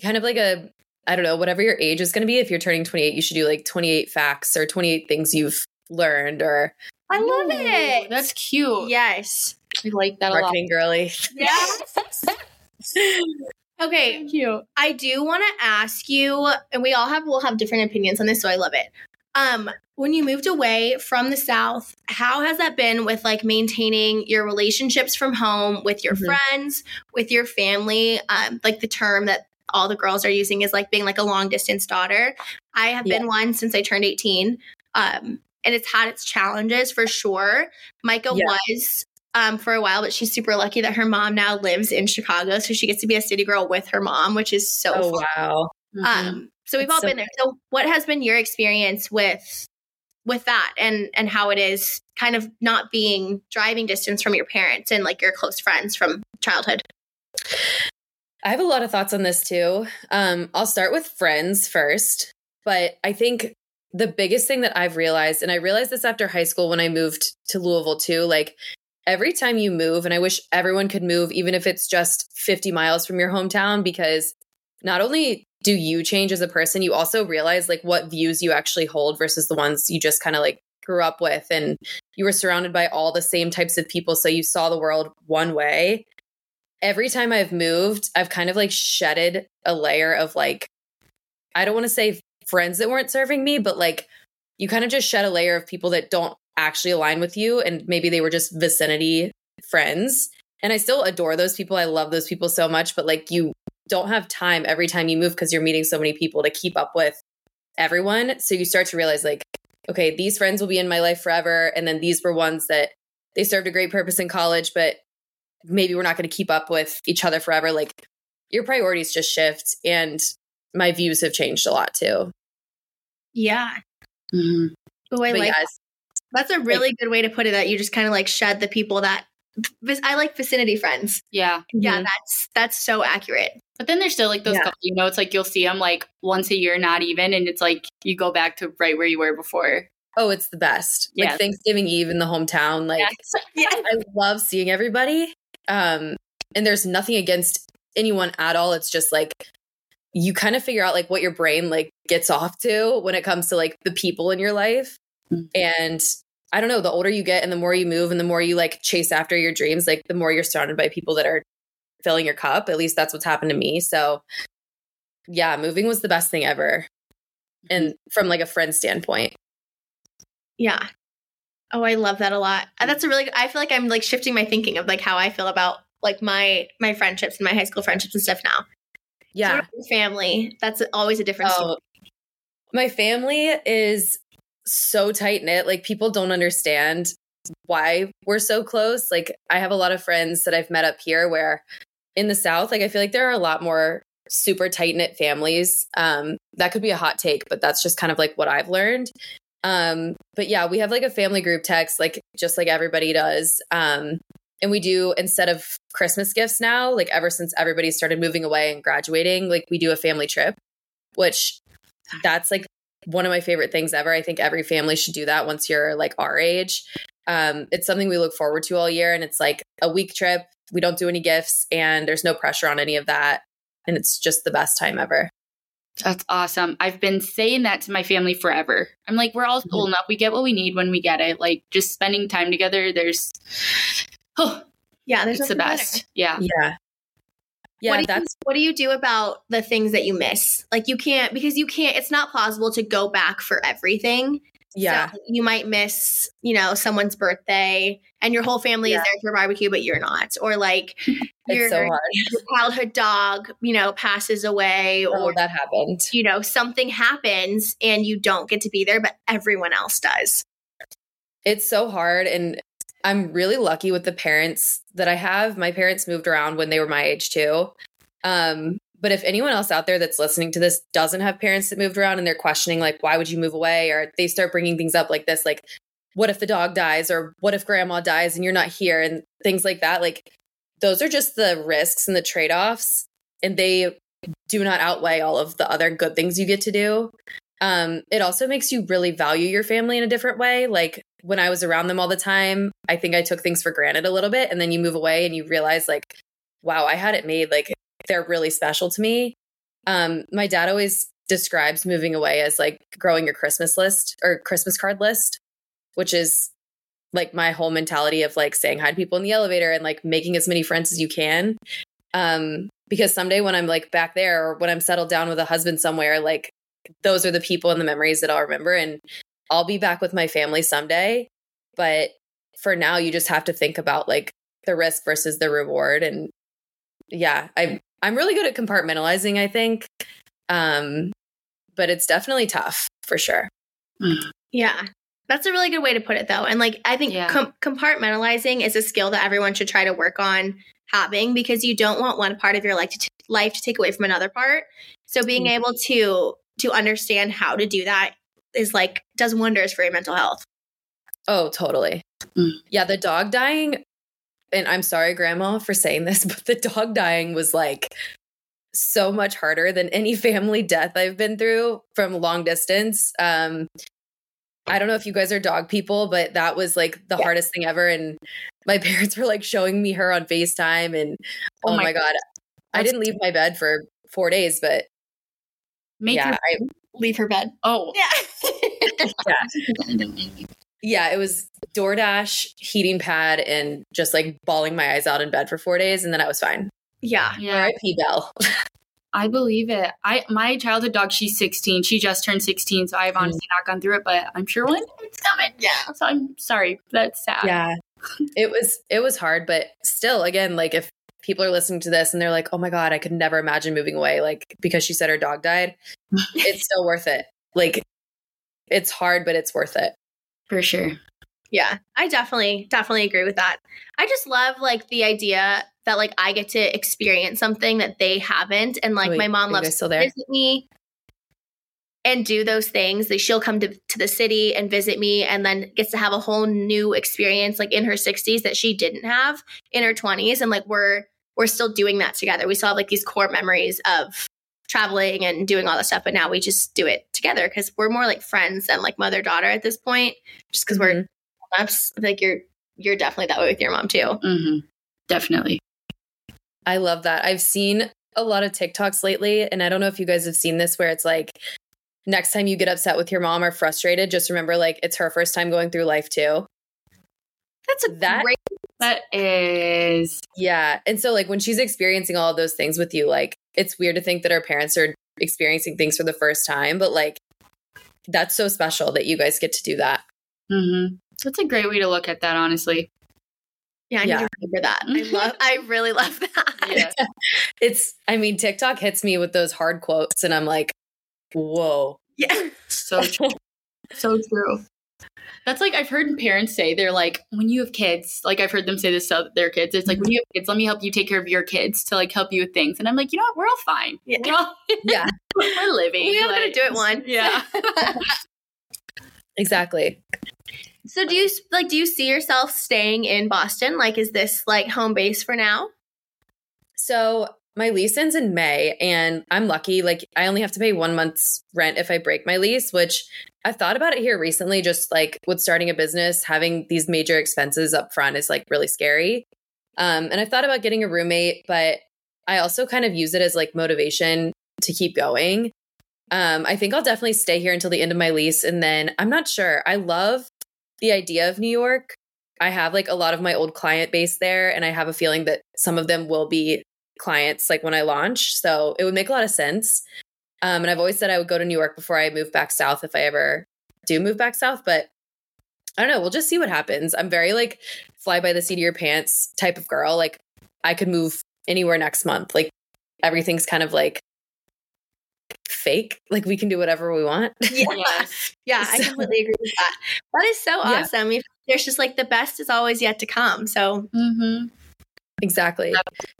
kind of like a I don't know, whatever your age is going to be. If you're turning 28, you should do like 28 facts or 28 things you've learned or
I love
Ooh,
it.
That's cute.
yes.
I like that a lot.
marketing girly.
Yes. okay,
Thank you.
I do want to ask you, and we all have will have different opinions on this, so I love it. Um, when you moved away from the South, how has that been with like maintaining your relationships from home with your
Mhm.
friends, with your family? Um, like the term that all the girls are using is like being like a long distance daughter. I have been one since I turned 18. Um, and it's had its challenges for sure. Micah
Yeah.
was um, for a while, but she's super lucky that her mom now lives in Chicago, so she gets to be a city girl with her mom, which is so
Oh
fun.
wow.
Mhm.
Um, so we've
That's
all
so
been there. So what has been your experience with with that and and how it is kind of not being driving distance from your parents and like your close friends from childhood?
I have a lot of thoughts on this too. Um, I'll start with friends first, but I think the biggest thing that I've realized, and I realized this after high school when I moved to Louisville too, like every time you move, and I wish everyone could move, even if it's just 50 miles from your hometown, because not only do you change as a person, you also realize like what views you actually hold versus the ones you just kind of like grew up with. And you were surrounded by all the same types of people. So you saw the world one way every time I've moved, I've kind of like shedded a layer of like, I don't want to say friends that weren't serving me, but like you kind of just shed a layer of people that don't actually align with you and maybe they were just vicinity friends. And I still adore those people. I love those people so much, but like you don't have time every time you move because you're meeting so many people to keep up with everyone. So you start to realize like, okay, these friends will be in my life forever. And then these were ones that they served a great purpose in college, but maybe we're not going to keep up with each other forever. Like your priorities just shift and my views have changed a lot too.
Yeah.
Mhm.
Oh, I
But
like
yes,
that's a really good way to put it. That you just kind of like shed the people that I like vicinity friends.
Yeah.
Yeah,
Mhm.
that's that's so accurate.
But then there's still like those
Yeah.
couple, you know, it's like you'll see them like once a year, not even. And it's like you go back to right where you were before.
oh, it's the best.
Yes.
Like Thanksgiving Eve in the hometown. Like I love seeing everybody. Um, and there's nothing against anyone at all. It's just like you kind of figure out like what your brain like gets off to when it comes to like the people in your life.
Mhm.
And I don't know, the older you get and the more you move and the more you like chase after your dreams, like the more you're surrounded by people that are filling your cup. At least that's what's happened to me. So yeah, moving was the best thing ever. And from like a friend standpoint.
Yeah. Oh, I love that a lot. That's a really I feel like I'm like shifting my thinking of like how I feel about like my my friendships and my high school friendships and stuff now.
Yeah.
Family. That's always a difference.
Oh, my family is so tight knit. Like people don't understand why we're so close. Like I have a lot of friends that I've met up here where in the South, like I feel like there are a lot more super tight knit families. Um, that could be a hot take, but that's just kind of like what I've learned. Um, but yeah, we have like a family group text, like just like everybody does. Um, and we do instead of Christmas gifts now, like ever since everybody started moving away and graduating, like we do a family trip, which that's like one of my favorite things ever. I think every family should do that once you're like our age. Um, it's something we look forward to all year, and it's like a week trip. We don't do any gifts, and there's no pressure on any of that, and it's just the best time ever.
That's awesome. I've been saying that to my family forever. I'm like, we're all old enough. We get what we need when we get it. Like just spending time together. There's, oh,
yeah, there's
it's the best.
better.
Yeah.
Yeah, yeah,
what do you,
that's
what do you do about the things that you miss? Like you can't because you can't. It's not plausible to go back for everything.
yeah,
So you might miss, you know, someone's birthday and your whole family
Yeah.
is there for a barbecue, but you're not. Or like your,
so
your childhood dog, you know, passes away
Oh,
or,
that happened.
you know, something happens and you don't get to be there, but everyone else does.
It's so hard. And I'm really lucky with the parents that I have. My parents moved around when they were my age too. Um, but if anyone else out there that's listening to this doesn't have parents that moved around and they're questioning, like, why would you move away? Or they start bringing things up like this, like, what if the dog dies? Or what if grandma dies and you're not here? And things like that. Like, those are just the risks and the trade offs. And they do not outweigh all of the other good things you get to do. Um, it also makes you really value your family in a different way. Like when I was around them all the time, I think I took things for granted a little bit. And then you move away and you realize, like, wow, I had it made. Like they're really special to me. Um, my dad always describes moving away as like growing your Christmas list or Christmas card list, which is like my whole mentality of like saying hi to people in the elevator and like making as many friends as you can. Um, because someday when I'm like back there or when I'm settled down with a husband somewhere, like those are the people and the memories that I'll remember. And I'll be back with my family someday. But for now, you just have to think about like the risk versus the reward. And yeah, I'm I'm really good at compartmentalizing, I think. Um, but it's definitely tough for sure.
Yeah. That's a really good way to put it, though. And like, I think
Yeah.
com- compartmentalizing is a skill that everyone should try to work on having because you don't want one part of your life to, t- life to take away from another part. So being
Mhm.
able to to understand how to do that is like does wonders for your mental health.
Oh, totally.
Mm.
Yeah, the dog dying, and I'm sorry, Grandma, for saying this, but the dog dying was like so much harder than any family death I've been through from long distance. Um, I don't know if you guys are dog people, but that was like the
Yeah.
hardest thing ever. And my parents were like showing me her on FaceTime, and oh,
Oh
my,
my-
God, I didn't leave my bed for four days, but
Make
yeah,
your,
I,
Leave her bed.
oh.
Yeah.
yeah, yeah, it was DoorDash, heating pad, and just like bawling my eyes out in bed for four days, and then I was fine.
yeah.
Yeah.
R.I.P. Bell.
I believe it. I my childhood dog, she's 16. She just turned 16, so I've honestly not gone through it, but I'm sure one it's coming.
Yeah.
So I'm sorry. That's sad.
Yeah. it was it was hard, but still again, like if people are listening to this and they're like, "Oh my god, I could never imagine moving away like because she said her dog died." it's still worth it. Like it's hard, but it's worth it.
For sure.
Yeah, I definitely, definitely agree with that. I just love like the idea that like I get to experience something that they haven't. And like
Wait,
my mom loves
still
to
there?
visit me and do those things. Like she'll come to, to the city and visit me and then gets to have a whole new experience like in her 60s that she didn't have in her 20s. And like we're we're still doing that together. We still have like these core memories of traveling and doing all that stuff, but now we just do it together because we're more like friends than like mother daughter at this point. Just because we're
Mhm.
ups. Like you're you're definitely that way with your mom too.
hmm Definitely.
I love that. I've seen a lot of TikToks lately, and I don't know if you guys have seen this where it's like next time you get upset with your mom or frustrated, just remember like it's her first time going through life too.
That's a
That-
great
That is
Yeah. And so like when she's experiencing all of those things with you, like it's weird to think that our parents are experiencing things for the first time, but like that's so special that you guys get to do that.
hmm That's a great way to look at that, honestly.
yeah, I
Yeah.
need to remember that. I love I really love that.
Yeah.
It's I mean, TikTok hits me with those hard quotes and I'm like, whoa.
Yeah.
So true. so true. That's like I've heard parents say they're like when you have kids, like I've heard them say this to their kids. It's like when mm-hmm. you have kids, let me help you take care of your kids to like help you with things. And I'm like, you know what? We're all fine.
Yeah.
We're, all,
Yeah.
we're living.
We all gotta do it once.
Yeah.
Exactly.
So do you like do you see yourself staying in Boston? Like is this like home base for now?
So my lease ends in May, and I'm lucky. Like, I only have to pay one month's rent if I break my lease, which I've thought about it here recently. Just like with starting a business, having these major expenses up front is like really scary. Um, and I've thought about getting a roommate, but I also kind of use it as like motivation to keep going. Um, I think I'll definitely stay here until the end of my lease. And then I'm not sure. I love the idea of New York. I have like a lot of my old client base there, and I have a feeling that some of them will be clients like when I launch. So it would make a lot of sense. Um, and I've always said I would go to New York before I move back south if I ever do move back south. But I don't know. We'll just see what happens. I'm very like fly by the seat of your pants type of girl. Like I could move anywhere next month. Like everything's kind of like fake. Like we can do whatever we want.
Yeah.
Yes.
Yeah, I completely agree with that. That is so awesome. If- There's just like the best is always yet to come. So
Mm-hmm.
Exactly.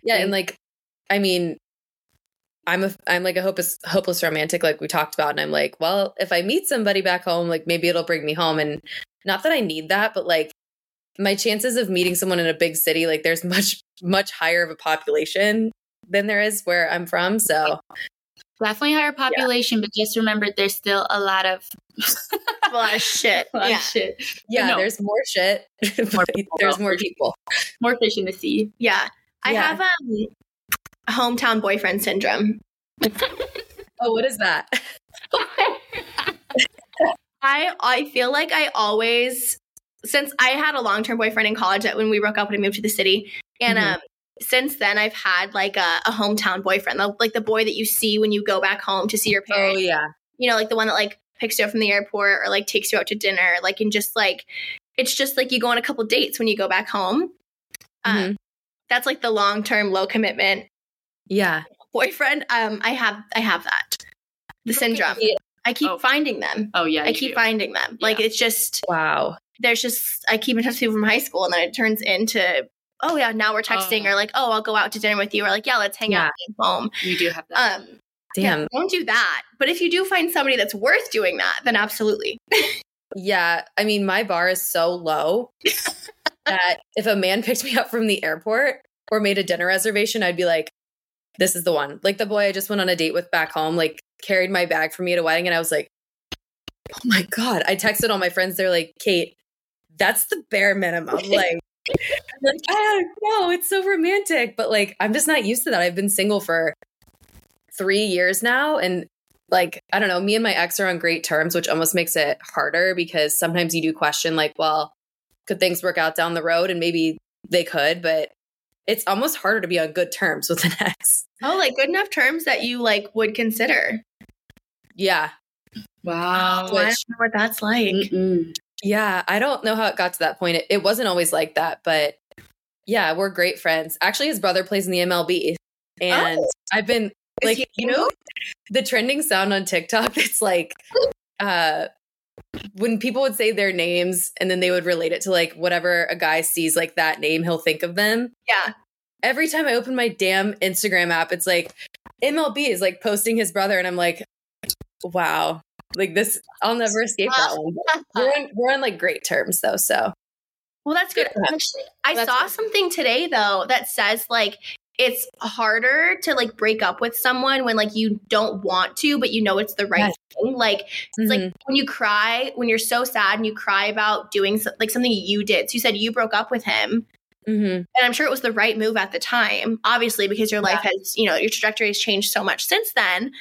Yeah, and like, I mean, I'm a I'm like a hopeless hopeless romantic, like we talked about, and I'm like, well, if I meet somebody back home, like maybe it'll bring me home, and not that I need that, but like my chances of meeting someone in a big city, like there's much much higher of a population than there is where I'm from, so
Definitely higher population, but just remember there's still a lot of,
a lot of shit.
a lot
Yeah.
of shit.
yeah,
no.
there's more shit,
More people,
there's more people.
More fish in the sea.
Yeah. I
Yeah.
have um hometown boyfriend syndrome.
Oh, what is that?
I I feel like I always since I had a long term boyfriend in college that when we broke up when I moved to the city. And
Mhm.
um since then I've had like a, a hometown boyfriend, the- like the boy that you see when you go back home to see your parents.
Oh yeah,
You know, like the one that like picks you up from the airport or like takes you out to dinner, like and just like it's just like you go on a couple dates when you go back home. Um,
Mhm.
that's like the long term low commitment
yeah.
boyfriend. Um I have I have that. The syndrome. I keep
Oh.
finding them.
Oh yeah,
I keep
do.
finding them. Like it's just
Wow.
there's just I keep in touch with people from high school, and then it turns into oh yeah, now we're texting,
Oh.
or like oh I'll go out to dinner with you, or like yeah let's hang
Yeah.
out at home.
You do have that.
Um,
Damn.
yeah, don't do that. But if you do find somebody that's worth doing that, then absolutely.
Yeah, I mean, my bar is so low that if a man picked me up from the airport or made a dinner reservation, I'd be like, this is the one. Like the boy I just went on a date with back home, like carried my bag for me at a wedding, and I was like, oh my God. I texted all my friends. They're like, Kait, that's the bare minimum. Like, I'm like, I don't know. It's so romantic. But like, I'm just not used to that. I've been single for three years now. And like, I don't know, me and my ex are on great terms, which almost makes it harder because sometimes you do question, like, well, could things work out down the road? And maybe they could, but it's almost harder to be on good terms with an ex.
Oh, like good enough terms that you like would consider.
Yeah.
Wow.
I don't know what that's like.
Mm-mm.
Yeah. I don't know how it got to that point. It, it wasn't always like that, but yeah, we're great friends. Actually, his brother plays in the MLB. And
Oh.
I've been like, you know, the trending sound on TikTok, it's like uh when people would say their names and then they would relate it to like whatever a guy sees like that name, he'll think of them.
Yeah.
Every time I open my damn Instagram app, it's like MLB is like posting his brother, and I'm like, wow, like this, I'll never escape that one. We're on, we're on like great terms though, so
Well, that's good.
Yeah.
Actually, I
That's
saw
good.
something today though that says like it's harder to like break up with someone when like you don't want to, but you know it's the right
Yes.
thing. Like it's like
Mhm.
when you cry, when you're so sad and you cry about doing so, like something you did. So you said you broke up with him,
Mhm.
and I'm sure it was the right move at the time, obviously because your life has you know your trajectory has changed so much since then.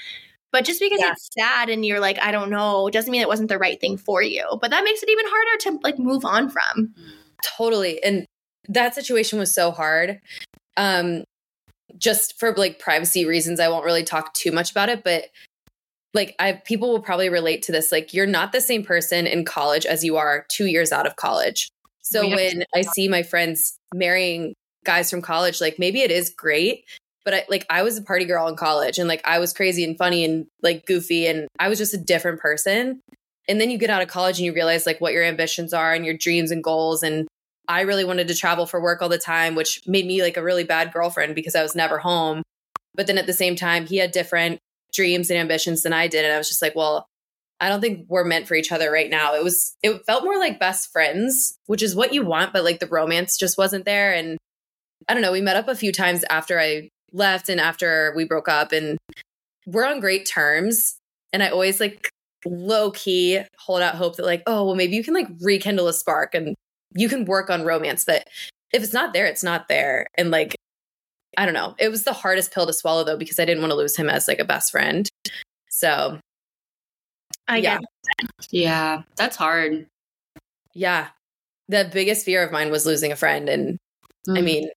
But just because
Yeah.
it's sad and you're like, I don't know, doesn't mean it wasn't the right thing for you. But that makes it even harder to like move on from.
totally. And that situation was so hard. Um, just for like privacy reasons, I won't really talk too much about it, but like I people will probably relate to this. Like you're not the same person in college as you are two years out of college. So when I see my friends marrying guys from college, like maybe it is great, but I like I was a party girl in college and like I was crazy and funny and like goofy and I was just a different person. And then you get out of college and you realize like what your ambitions are and your dreams and goals and I really wanted to travel for work all the time, which made me like a really bad girlfriend because I was never home. But then at the same time, he had different dreams and ambitions than I did. And I was just like, well, I don't think we're meant for each other right now. It was, it felt more like best friends, which is what you want, but like the romance just wasn't there. And I don't know, we met up a few times after I left and after we broke up, and we're on great terms. And I always like low key hold out hope that, like, oh, well, maybe you can like rekindle a spark and you can work on romance. But if it's not there, it's not there. And like, I don't know. It was the hardest pill to swallow though, because I didn't want to lose him as like a best friend. So
I
Yeah.
get
Yeah, that's hard.
yeah, the biggest fear of mine was losing a friend. And I
Mm.
mean,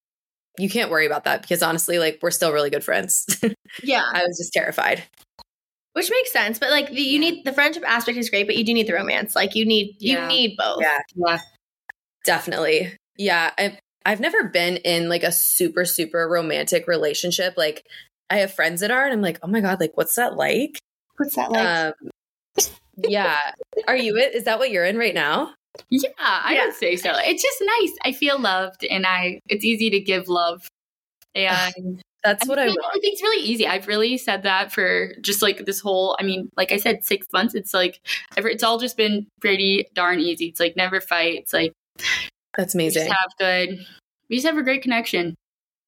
you can't worry about that because honestly, like we're still really good friends.
yeah.
I was just terrified.
Which makes sense, but like the, you need the friendship aspect is great, but you do need the romance. Like you need you
Yeah.
need both.
Yeah.
yeah.
Definitely. Yeah. I, I've never been in like a super, super romantic relationship. Like I have friends that are, and I'm like, oh my God, like what's that like?
What's that like?
Um, yeah. Are you it? Is that what you're in right now?
Yeah, I
Yeah.
would say so. It's just nice. I feel loved, and I. It's easy to give love, and
That's what I
think
want.
It's really easy. I've really said that for just like this whole. I mean, like I said, six months. It's like ever. It's all just been pretty darn easy. It's like never fight. It's like
That's
we just
amazing.
have good. We just have a great connection.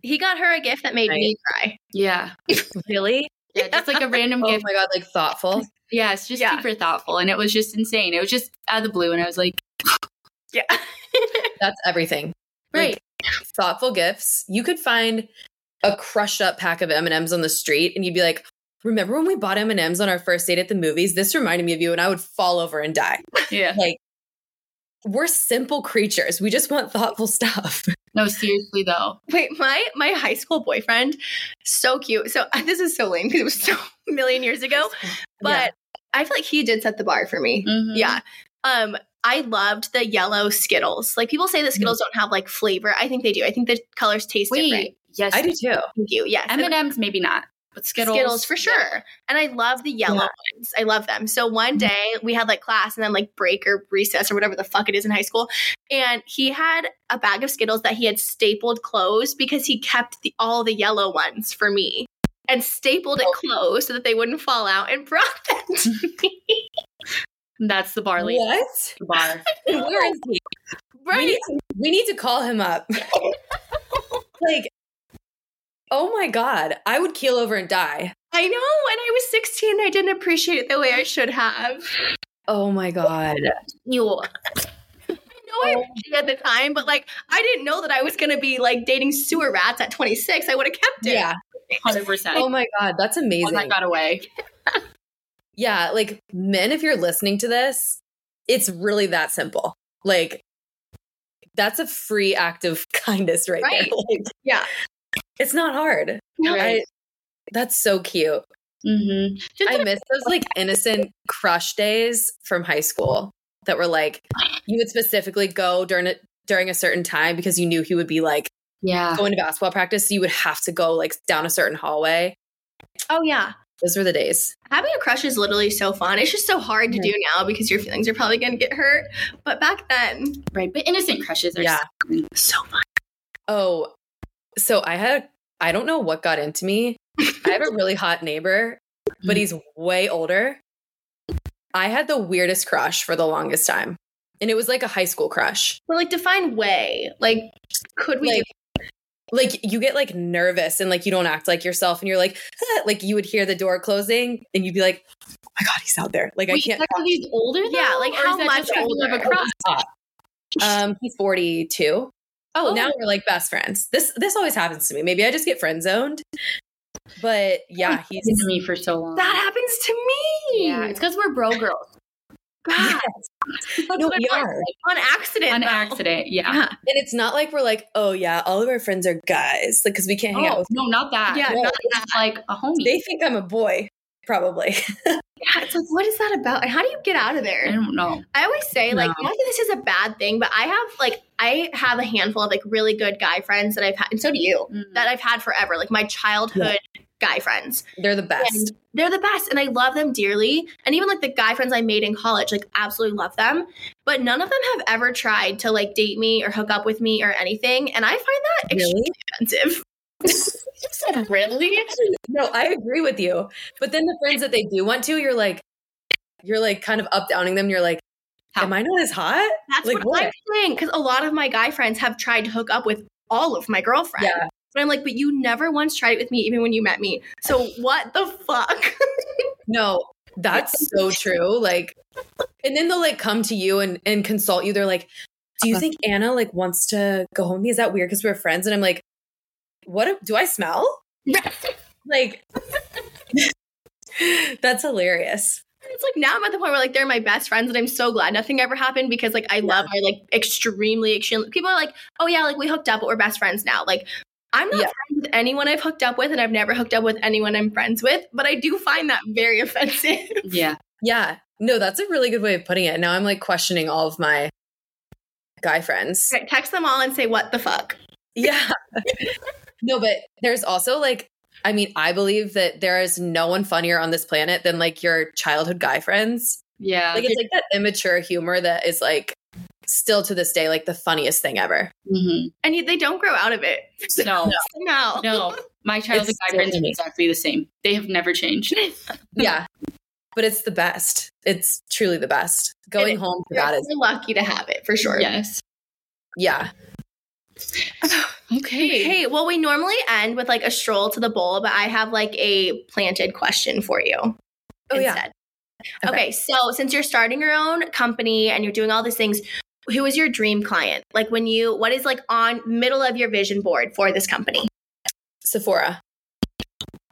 he got her a gift that made
Right.
me cry.
Yeah,
Really?
yeah. Just like a random
Oh
gift.
my God, like thoughtful.
Yeah, it's just
Yeah.
super thoughtful, and it was just insane. It was just out of the blue, and I was like,
Yeah.
That's everything.
right.
Like, thoughtful gifts. You could find a crushed up pack of M&Ms on the street and you'd be like, "Remember when we bought M&Ms on our first date at the movies? This reminded me of you." And I would fall over and die.
yeah.
Like we're simple creatures. We just want thoughtful stuff.
No, seriously though.
Wait, my my high school boyfriend, so cute. So this is so lame because it was so a million years ago, but
Yeah.
I feel like he did set the bar for me.
Mhm.
Yeah. Um, I loved the yellow Skittles. Like people say the Skittles don't have like flavor. I think they do. I think the colors taste different.
Wait. Yes,
I do too.
Thank you. Yes.
M and M's maybe not, but Skittles.
Skittles for sure. And I love the yellow
Yeah.
ones. I love them. So one
Mm-hmm.
day we had like class and then like break or recess or whatever the fuck it is in high school. And he had a bag of Skittles that he had stapled closed because he kept the, all the yellow ones for me and stapled it closed so that they wouldn't fall out and brought them to me.
That's the barley
What?
bar.
Where is he? We
Right.
need, to, we need to call him up. like, oh my God, I would keel over and die.
I know. When I was 16 I didn't appreciate it the way I should have.
Oh my God.
You.
I know I oh. it at the time, but like I didn't know that I was going to be like dating sewer rats at 26. I would have kept it.
Yeah.
Hundred percent.
Oh my God. That's amazing.
That got away.
Yeah, like men, if you're listening to this, it's really that simple. Like, that's a free act of kindness right,
Right.
there. Like,
Yeah.
It's not hard.
Right.
I, that's so cute.
Mm-hmm.
I miss those like innocent crush days from high school that were like you would specifically go during it during a certain time because you knew he would be like
yeah.
going to basketball practice. So you would have to go like down a certain hallway.
Oh yeah.
Those were the days.
Having a crush is literally so fun. It's just so hard to do now because your feelings are probably going to get hurt. But back then,
Right. But innocent crushes are
Yeah.
so fun.
Oh, so I had I don't know what got into me. I have a really hot neighbor, but he's way older. I had the weirdest crush for the longest time. And it was like a high school crush.
But like define way. Like could we
Like like you get like nervous and like you don't act like yourself and you're like like you would hear the door closing and you'd be like, "Oh my god, he's out there." Like I can't
is that 'cause he's older?
Yeah, like, how much
just 'cause you have
older?
a crush?
um he's 42.
Oh,
now oh. we're like best friends. This this always happens to me. Maybe I just get friend zoned. But yeah,
he's been to me for so long.
that happens to me.
yeah, it's because we're bro girls.
God,
no, we are.
on accident.
On
though.
accident, yeah.
Yeah.
And it's not like we're like, oh yeah, all of our friends are guys, like because we can't hang out
Oh,
with.
no, not that.
Yeah,
No,
not
it's like a homie.
They think I'm a boy, probably.
Yeah, it's like, what is that about? And how do you get out of there?
I don't know.
I always say, like,
No.
not that this is a bad thing, but I have like I have a handful of like really good guy friends that I've had, and so do you,
Mm.
that I've had forever. Like my childhood guy friends.
They're the best.
And they're the best and I love them dearly. And even like the guy friends I made in college, like absolutely love them. But none of them have ever tried to like date me or hook up with me or anything. And I find that extremely offensive.
really?
No, I agree with you. But then the friends that they do want to, you're like, you're like kind of up downing them. You're like,
How?
am I not as hot?
That's
Like
what, I'm
what?
saying. Because a lot of my guy friends have tried to hook up with all of my girlfriends.
Yeah.
But I'm like, but you never once tried it with me, even when you met me. So what the fuck?
No, that's so true. Like, and then they'll like come to you and, and consult you. They're like, do you uh-huh. think Anna like wants to go home? with me? Is that weird? Because we're friends. And I'm like, what do I smell? Like, that's hilarious.
It's like now I'm at the point where like they're my best friends and I'm so glad nothing ever happened because like I love my like extremely extremely people are like, oh yeah, like we hooked up but we're best friends now. Like I'm not
Yeah.
friends with anyone I've hooked up with and I've never hooked up with anyone I'm friends with, but I do find that very offensive.
Yeah.
Yeah. No, that's a really good way of putting it. Now I'm like questioning all of my guy friends.
Right, Text them all and say what the fuck.
Yeah. No, but there's also like, I mean, I believe that there is no one funnier on this planet than like your childhood guy friends.
Yeah.
Like, it's like that immature humor that is like still to this day, like the funniest thing ever.
Mhm.
And they don't grow out of it.
No,
Somehow.
no. My childhood
It's
guy friends are exactly the same. They have never changed.
Yeah. But it's the best. It's truly the best. Going home
for
that is,
lucky to have it for sure.
yes.
yeah.
Okay.
Hey, well, we normally end with like a stroll to the bowl, but I have like a planted question for you.
Oh, yeah. Okay.
Okay. so since you're starting your own company and you're doing all these things, who is your dream client? Like when you, what is like on middle of your vision board for this company?
Sephora.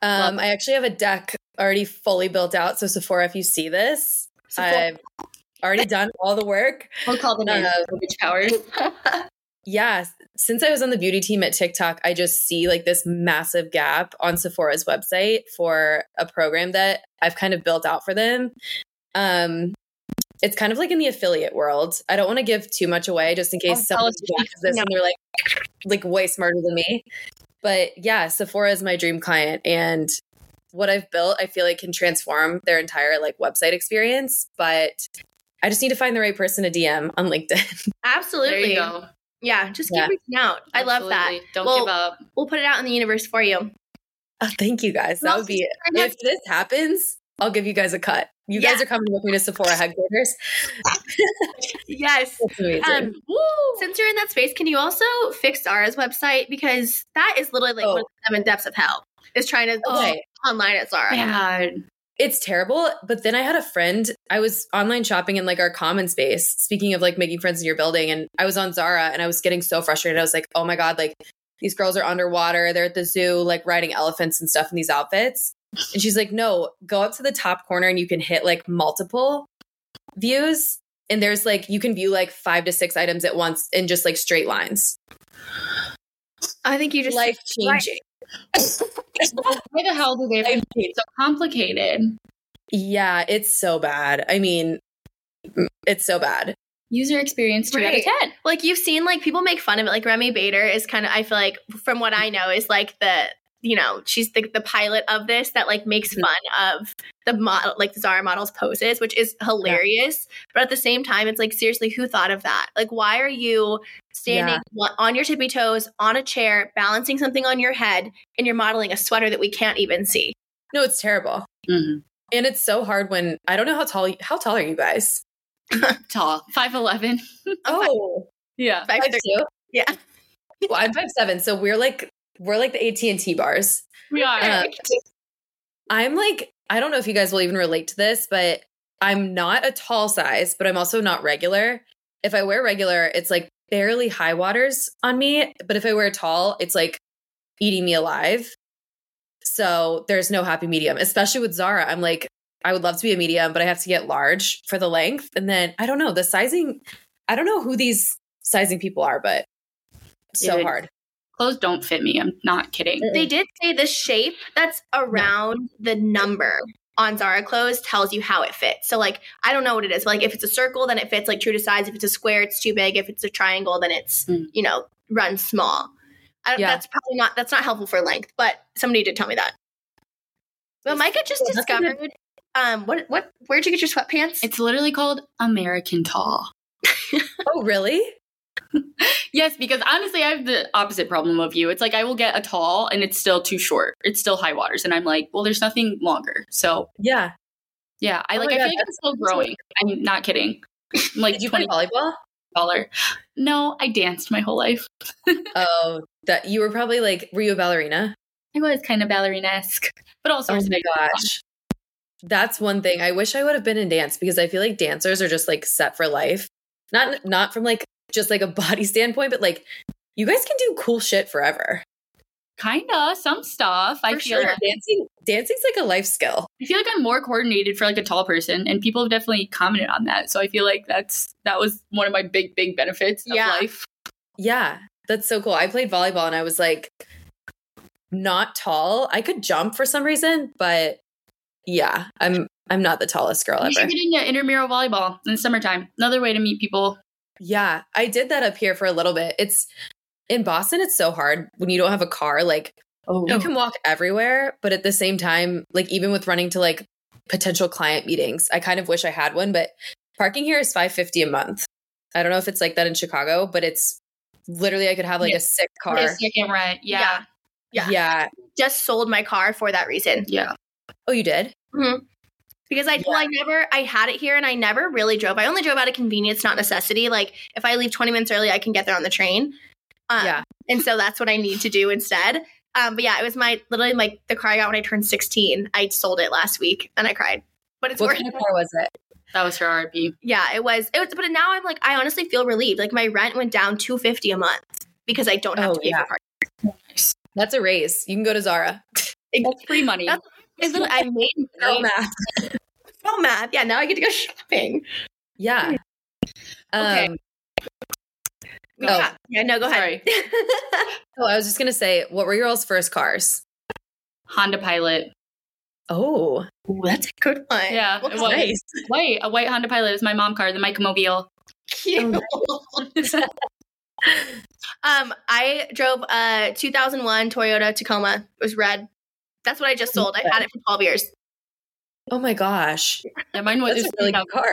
Um, I actually have a deck already fully built out. So Sephora, if you see this,
Sephora.
I've already done all the work.
We'll call them in.
Uh,
Witch powers.
Yeah, since I was on the beauty team at TikTok, I just see like this massive gap on Sephora's website for a program that I've kind of built out for them. Um, it's kind of like in the affiliate world. I don't want to give too much away just in
Oh,
case
tell
someone
us.
watches this and they're like, like way smarter than me. But yeah, Sephora is my dream client, and what I've built, I feel like can transform their entire like website experience. But I just need to find the right person to DM on LinkedIn.
Absolutely.
There you go.
Yeah, just keep
Yeah.
reaching out. I love that.
Don't
Well,
give up.
We'll put it out in the universe for you.
Oh, thank you guys. That would be it. if this happens, I'll give you guys a cut. You guys are coming with me to Sephora headquarters.
Yes.
Amazing.
Um, since you're in that space, can you also fix Zara's website? Because that is literally like
Oh.
one of the seven depths of hell. Is trying to
okay.
online at Zara.
Bad.
It's terrible. But then I had a friend, I was online shopping in like our common space, speaking of like making friends in your building. And I was on Zara and I was getting so frustrated. I was like, oh my God, like these girls are underwater. They're at the zoo, like riding elephants and stuff in these outfits. And she's like, no, go up to the top corner and you can hit like multiple views. and there's like you can view like five to six items at once in just like straight lines.
I think you just
Life changing.
Why the hell do they make it so complicated?
Yeah, it's so bad. I mean, mm, it's so bad.
User experience two out of ten.
like you've seen like people make fun of it. Like Remi Bader is kind of I feel like from what I know is like the you know she's the the pilot of this that like makes
Mhm.
fun of the model like the Zara models poses, which is hilarious. But at the same time, it's like seriously, who thought of that? Like, why are you standing wa- on your tippy toes on a chair, balancing something on your head, and you're modeling a sweater that we can't even see?
No, it's terrible.
Mhm.
And it's so hard when I don't know how tall how tall are you guys?
Tall, five eleven.
Oh,
Yeah,
Five
five
thirty.
two.
Yeah.
Well, I'm five seven, so we're like we're like the AT and T bars.
we are.
Uh, I'm like I don't know if you guys will even relate to this, but I'm not a tall size, but I'm also not regular. If I wear regular, it's like barely high waters on me, but if I wear tall, it's like eating me alive. So there's no happy medium, especially with Zara. I'm like, I would love to be a medium, but I have to get large for the length. And then I don't know, the sizing, I don't know who these sizing people are, but so
Dude.
hard.
Clothes don't fit me. I'm not kidding.
They did say the shape that's around the number on Zara clothes tells you how it fits. So like I don't know what it is. But, like if it's a circle, then it fits like true to size. If it's a square, it's too big. If it's a triangle, then it's
Mm.
you know run small. I don't,
Yeah.
That's probably not that's not helpful for length. But somebody did tell me that. But Micah just
Well, that's good-
discovered. Um, what what? Where'd you get your sweatpants?
It's literally called American Tall.
Oh, really?
Yes, because honestly, I have the opposite problem of you. It's like I will get a tall and it's still too short. It's still high waters, and I'm like, well, there's nothing longer. So
Yeah.
yeah, I
Oh
like. I
God,
feel like I'm still growing. I'm not kidding. I'm like
Did you play volleyball?
dollar. No, I danced my whole life.
Oh, that you were probably like, were you a ballerina?
I was kind of ballerina esque, but also
Oh my gosh. That's one thing. I wish I would have been in dance because I feel like dancers are just like set for life. Not not from like just like a body standpoint, but like you guys can do cool shit forever.
kinda some stuff. I feel
sure.
like
Dancing dancing's like a life skill.
I feel like I'm more coordinated for like a tall person, and people have definitely commented on that. So I feel like that's that was one of my big big benefits of
Yeah.
life.
Yeah. That's so cool. I played volleyball and I was like not tall. I could jump for some reason, but yeah, I'm I'm not the tallest girl
You should
ever.
get into intramural volleyball in the summertime. Another way to meet people.
Yeah, I did that up here for a little bit. It's in Boston, it's so hard when you don't have a car. Like,
Oh,
you oh. can walk everywhere, but at the same time, like, even with running to like potential client meetings, I kind of wish I had one. But parking here is five fifty a month. I don't know if it's like that in Chicago, but it's literally I could have like
Yeah.
a sick car.
a second rent. Yeah.
Yeah.
yeah.
just sold my car for that reason.
Yeah.
Oh, you did? Mm-hmm.
Because I well, I never I had it here and I never really drove. I only drove out of convenience, not necessity. Like if I leave 20 minutes early, I can get there on the train. Um,
Yeah.
And so that's what I need to do instead. Um, but yeah, it was my literally like the car I got when I turned 16. I sold it last week and I cried. But it's
What
worth
kind
it.
of car was it?
That was her RP.
Yeah, it was. It was. But now I'm like, I honestly feel relieved. Like my rent went down 250 a month because I don't have
Oh,
to pay
yeah.
for parking.
That's a raise. You can go to Zara.
That's free money.
That's- It's literally- I made
Girl
money.
math.
Girl math. Yeah, now I get to go shopping.
Yeah.
Okay.
Um,
Go
Oh.
ahead. Yeah, no, go ahead.
oh, I was just gonna say, what were your all's first cars?
Honda Pilot.
Oh,
Ooh, that's a good one.
Yeah,
What
it
color?
was. White, a white Honda Pilot is my mom car, the Micromobile.
Cute. um, I drove a 2001 Toyota Tacoma. It was red. That's what I just sold. I had it for 12 years.
oh my gosh,
Yeah, mine was
that's a really good car.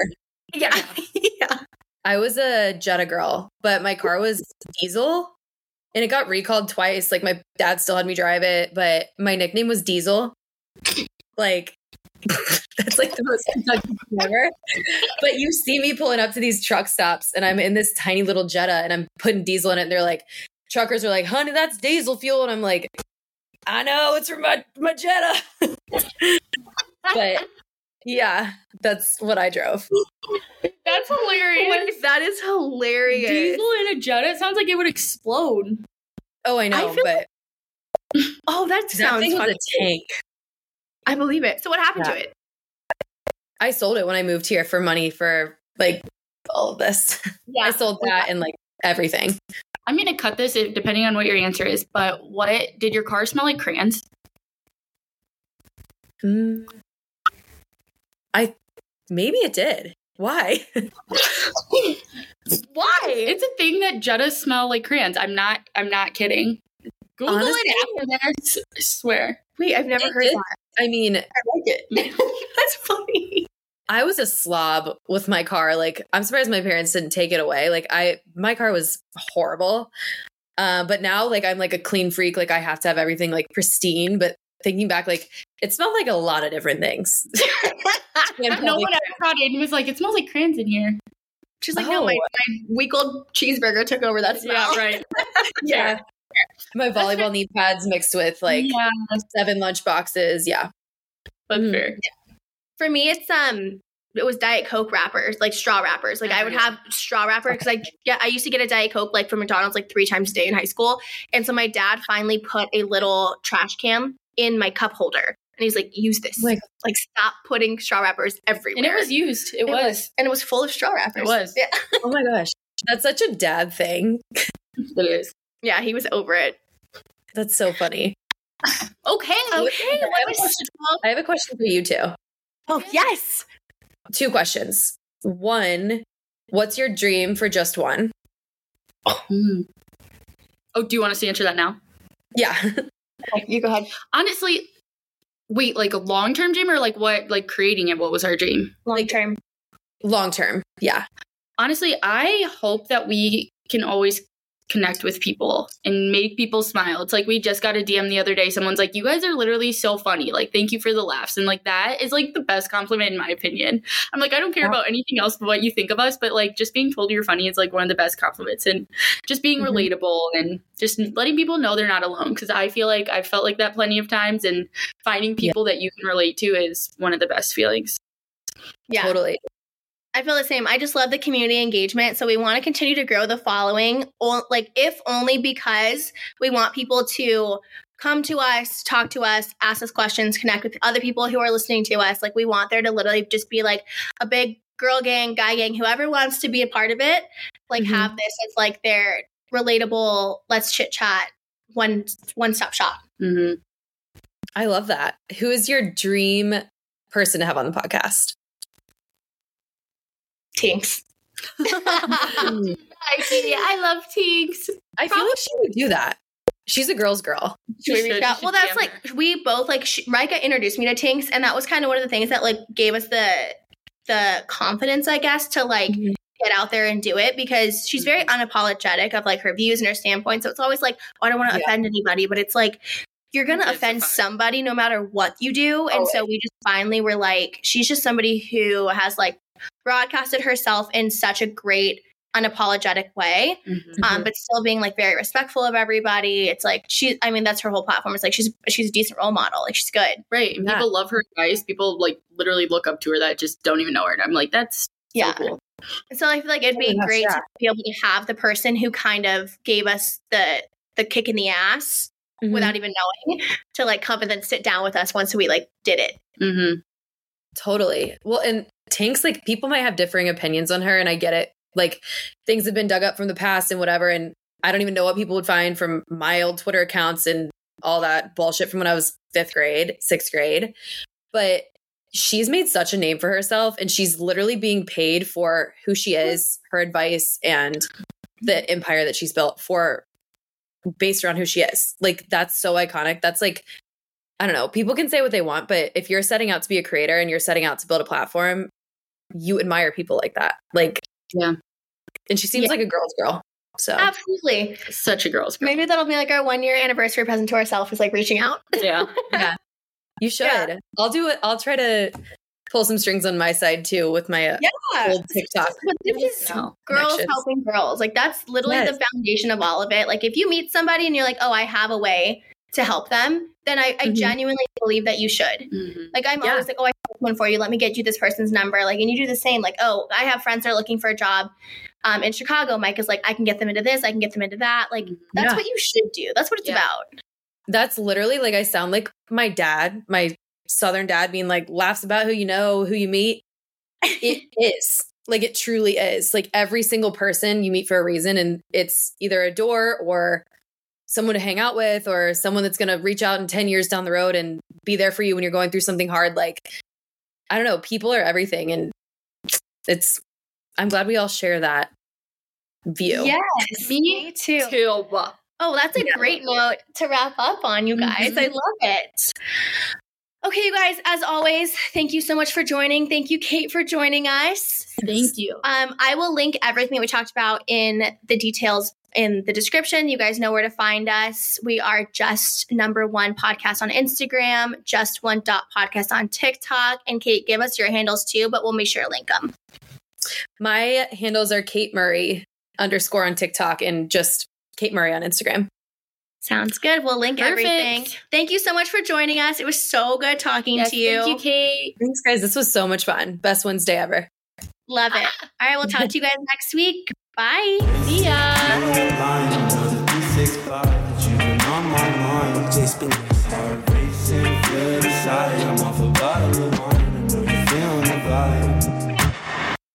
Yeah. yeah.
I was a Jetta girl, but my car was diesel and it got recalled twice. Like my dad still had me drive it, but my nickname was Diesel. Like that's like the most Kentucky ever. But you see me pulling up to these truck stops and I'm in this tiny little Jetta and I'm putting diesel in it and they're like truckers are like, honey, that's diesel fuel. And I'm like, I know, it's from my, my Jetta. but yeah, that's what I drove.
That's hilarious.
that is hilarious.
Diesel in a Jetta. It sounds like it would explode.
Oh, I know,
feel
but
Oh, that
that
sounds
thing was a tank.
I believe it. So what happened
Yeah.
to it?
I sold it when I moved here for money for like all of this.
Yeah.
I sold that and like everything.
I'm gonna cut this depending on what your answer is. But what did your car smell like? Crayons?
Mm. I maybe it did. Why?
Why? It's a thing that Jettas smell like crayons. I'm not. I'm not kidding. Google
Honestly-
it after this. I swear.
Wait, I've never
It
heard
did.
that.
I mean,
I like it. That's funny.
I was a slob with my car. Like, I'm surprised my parents didn't take it away. Like, I my car was horrible. Uh, but now, like, I'm like a clean freak. Like, I have to have everything like pristine. But thinking back, like, it smelled like a lot of different things.
No one ever in and was like, "It smells like crayons in here."
She's like, no, my,
Oh.
my week old cheeseburger took over that smell.
Yeah, right.
yeah. My volleyball knee pads mixed with like
yeah,
seven lunch boxes. Yeah.
that's
Mm.
fair.
For me, it's um, it was Diet Coke wrappers, like straw wrappers. Like I would have straw wrapper because I yeah, I used to get a Diet Coke like from McDonald's like three times a day in high school, and so my dad finally put a little trash can in my cup holder, and he's like, use this.
Like,
like stop putting straw wrappers everywhere.
And it was used. It,
It
was.
and it was full of straw wrappers.
It was.
Yeah,
Oh my gosh. That's such a dad thing.
It is.
yeah, he was over it.
That's so funny.
Okay.
Okay,
I have a question. I have a question for you too.
Oh yes.
Two questions. One, what's your dream for just one?
Hmm. Oh, do you want us to answer that now?
Yeah.
You go ahead.
Honestly, wait, like a long term dream or like what? Like creating it? What was our dream?
Long term.
Long term. Yeah.
honestly, I hope that we can always connect with people and make people smile. It's like we just got a DM the other day. Someone's like, "You guys are literally so funny. Like, thank you for the laughs." And like that is like the best compliment in my opinion. I'm like, I don't care
Yeah.
about anything else but what you think of us, but like just being told you're funny is like one of the best compliments and just being
Mhm.
relatable and just letting people know they're not alone because I feel like I've felt like that plenty of times and finding
Yeah.
people that you can relate to is one of the best feelings.
Yeah.
Totally.
I feel the same. I just love the community engagement. So we want to continue to grow the following, like if only because we want people to come to us, talk to us, ask us questions, connect with other people who are listening to us. Like we want there to literally just be like a big girl gang, guy gang, whoever wants to be a part of it, like
Mhm.
have this as like their relatable, let's chit chat, one one stop shop.
hmm
I love that. Who is your dream person to have on the podcast?
Tinx.
I
I love Tinx.
I feel like she would do that. She's a girl's girl.
Should we
should-
reach out? Well, that's like
her.
we both like sh- Rika introduced me to Tinx, and that was kind of one of the things that like gave us the the confidence, I guess, to like
Mhm.
get out there and do it because she's very unapologetic of like her views and her standpoint. So it's always like, oh, I don't want to
Yeah.
offend anybody, but it's like you're gonna
It's
offend
fine.
somebody no matter what you do. And so we just finally were like, she's just somebody who has like broadcasted herself in such a great unapologetic way
Mhm.
um, but still being like very respectful of everybody. It's like she, I mean, that's her whole platform. It's like she's she's a decent role model. Like she's good.
Right. And
Yeah.
people love her advice. People like literally look up to her that just don't even know her. And I'm like, that's
Yeah.
so cool.
So I feel like it'd be
Oh
great
yeah.
to be able to have the person who kind of gave us the the kick in the ass
Mm-hmm.
without even knowing to like come and then sit down with us once we like did it.
Mm-hmm.
Totally. Well, and Tinx, like people might have differing opinions on her, and I get it. Like things have been dug up from the past and whatever, and I don't even know what people would find from my old Twitter accounts and all that bullshit from when I was fifth grade, sixth grade. But she's made such a name for herself, and she's literally being paid for who she is, her advice, and the empire that she's built for based around who she is. Like that's so iconic. That's like I don't know. People can say what they want, but if you're setting out to be a creator and you're setting out to build a platform, you admire people like that. Like,
Yeah.
And she seems
Yeah.
like a girl's girl. So
Absolutely.
Such a girl's girl.
Maybe that'll be like our one year anniversary present to ourselves is like reaching out.
Yeah. Yeah.
You should.
Yeah.
I'll do it. I'll try to pull some strings on my side too with my uh,
Yeah.
old TikTok.
But this is
No.
girls helping girls. Like that's literally
Yes.
the foundation of all of it. Like if you meet somebody and you're like, oh, I have a way to help them, then I, I
Mhm.
genuinely believe that you should.
Mhm.
Like I'm
Yeah.
always like, oh, I have one for you. Let me get you this person's number. Like, and you do the same. Like, oh, I have friends that are looking for a job um, in Chicago. Mike is like, I can get them into this. I can get them into that. Like, that's
Yeah.
what you should do. That's what it's
Yeah.
about.
That's literally like I sound like my dad, my southern dad being like laughs about who you know, who you meet. It is. Like it truly is. Like every single person you meet for a reason, and it's either a door or someone to hang out with or someone that's going to reach out in 10 years down the road and be there for you when you're going through something hard. Like, I don't know, people are everything. And it's, I'm glad we all share that view.
Yes, me too.
Too.
Oh, that's a
Yeah.
great note to wrap up on, you guys. I love it. Okay, you guys, as always, thank you so much for joining. Thank you, Kait, for joining us.
Thank you.
Um, I will link everything that we talked about in the details in the description. You guys know where to find us. We are just number one podcast on Instagram, just one dot podcast on TikTok. And Kait, give us your handles too, but we'll make sure to link them.
My handles are Kait Murray underscore on TikTok and just Kait Murray on Instagram.
Sounds good. We'll link
Perfect.
everything. Thank you so much for joining us. It was so good talking
Yes,
to you.
Thank you, Kait.
Thanks, guys. This was so much fun. Best Wednesday ever.
Love it. All right, we'll talk to you guys next week. Bye.
See ya.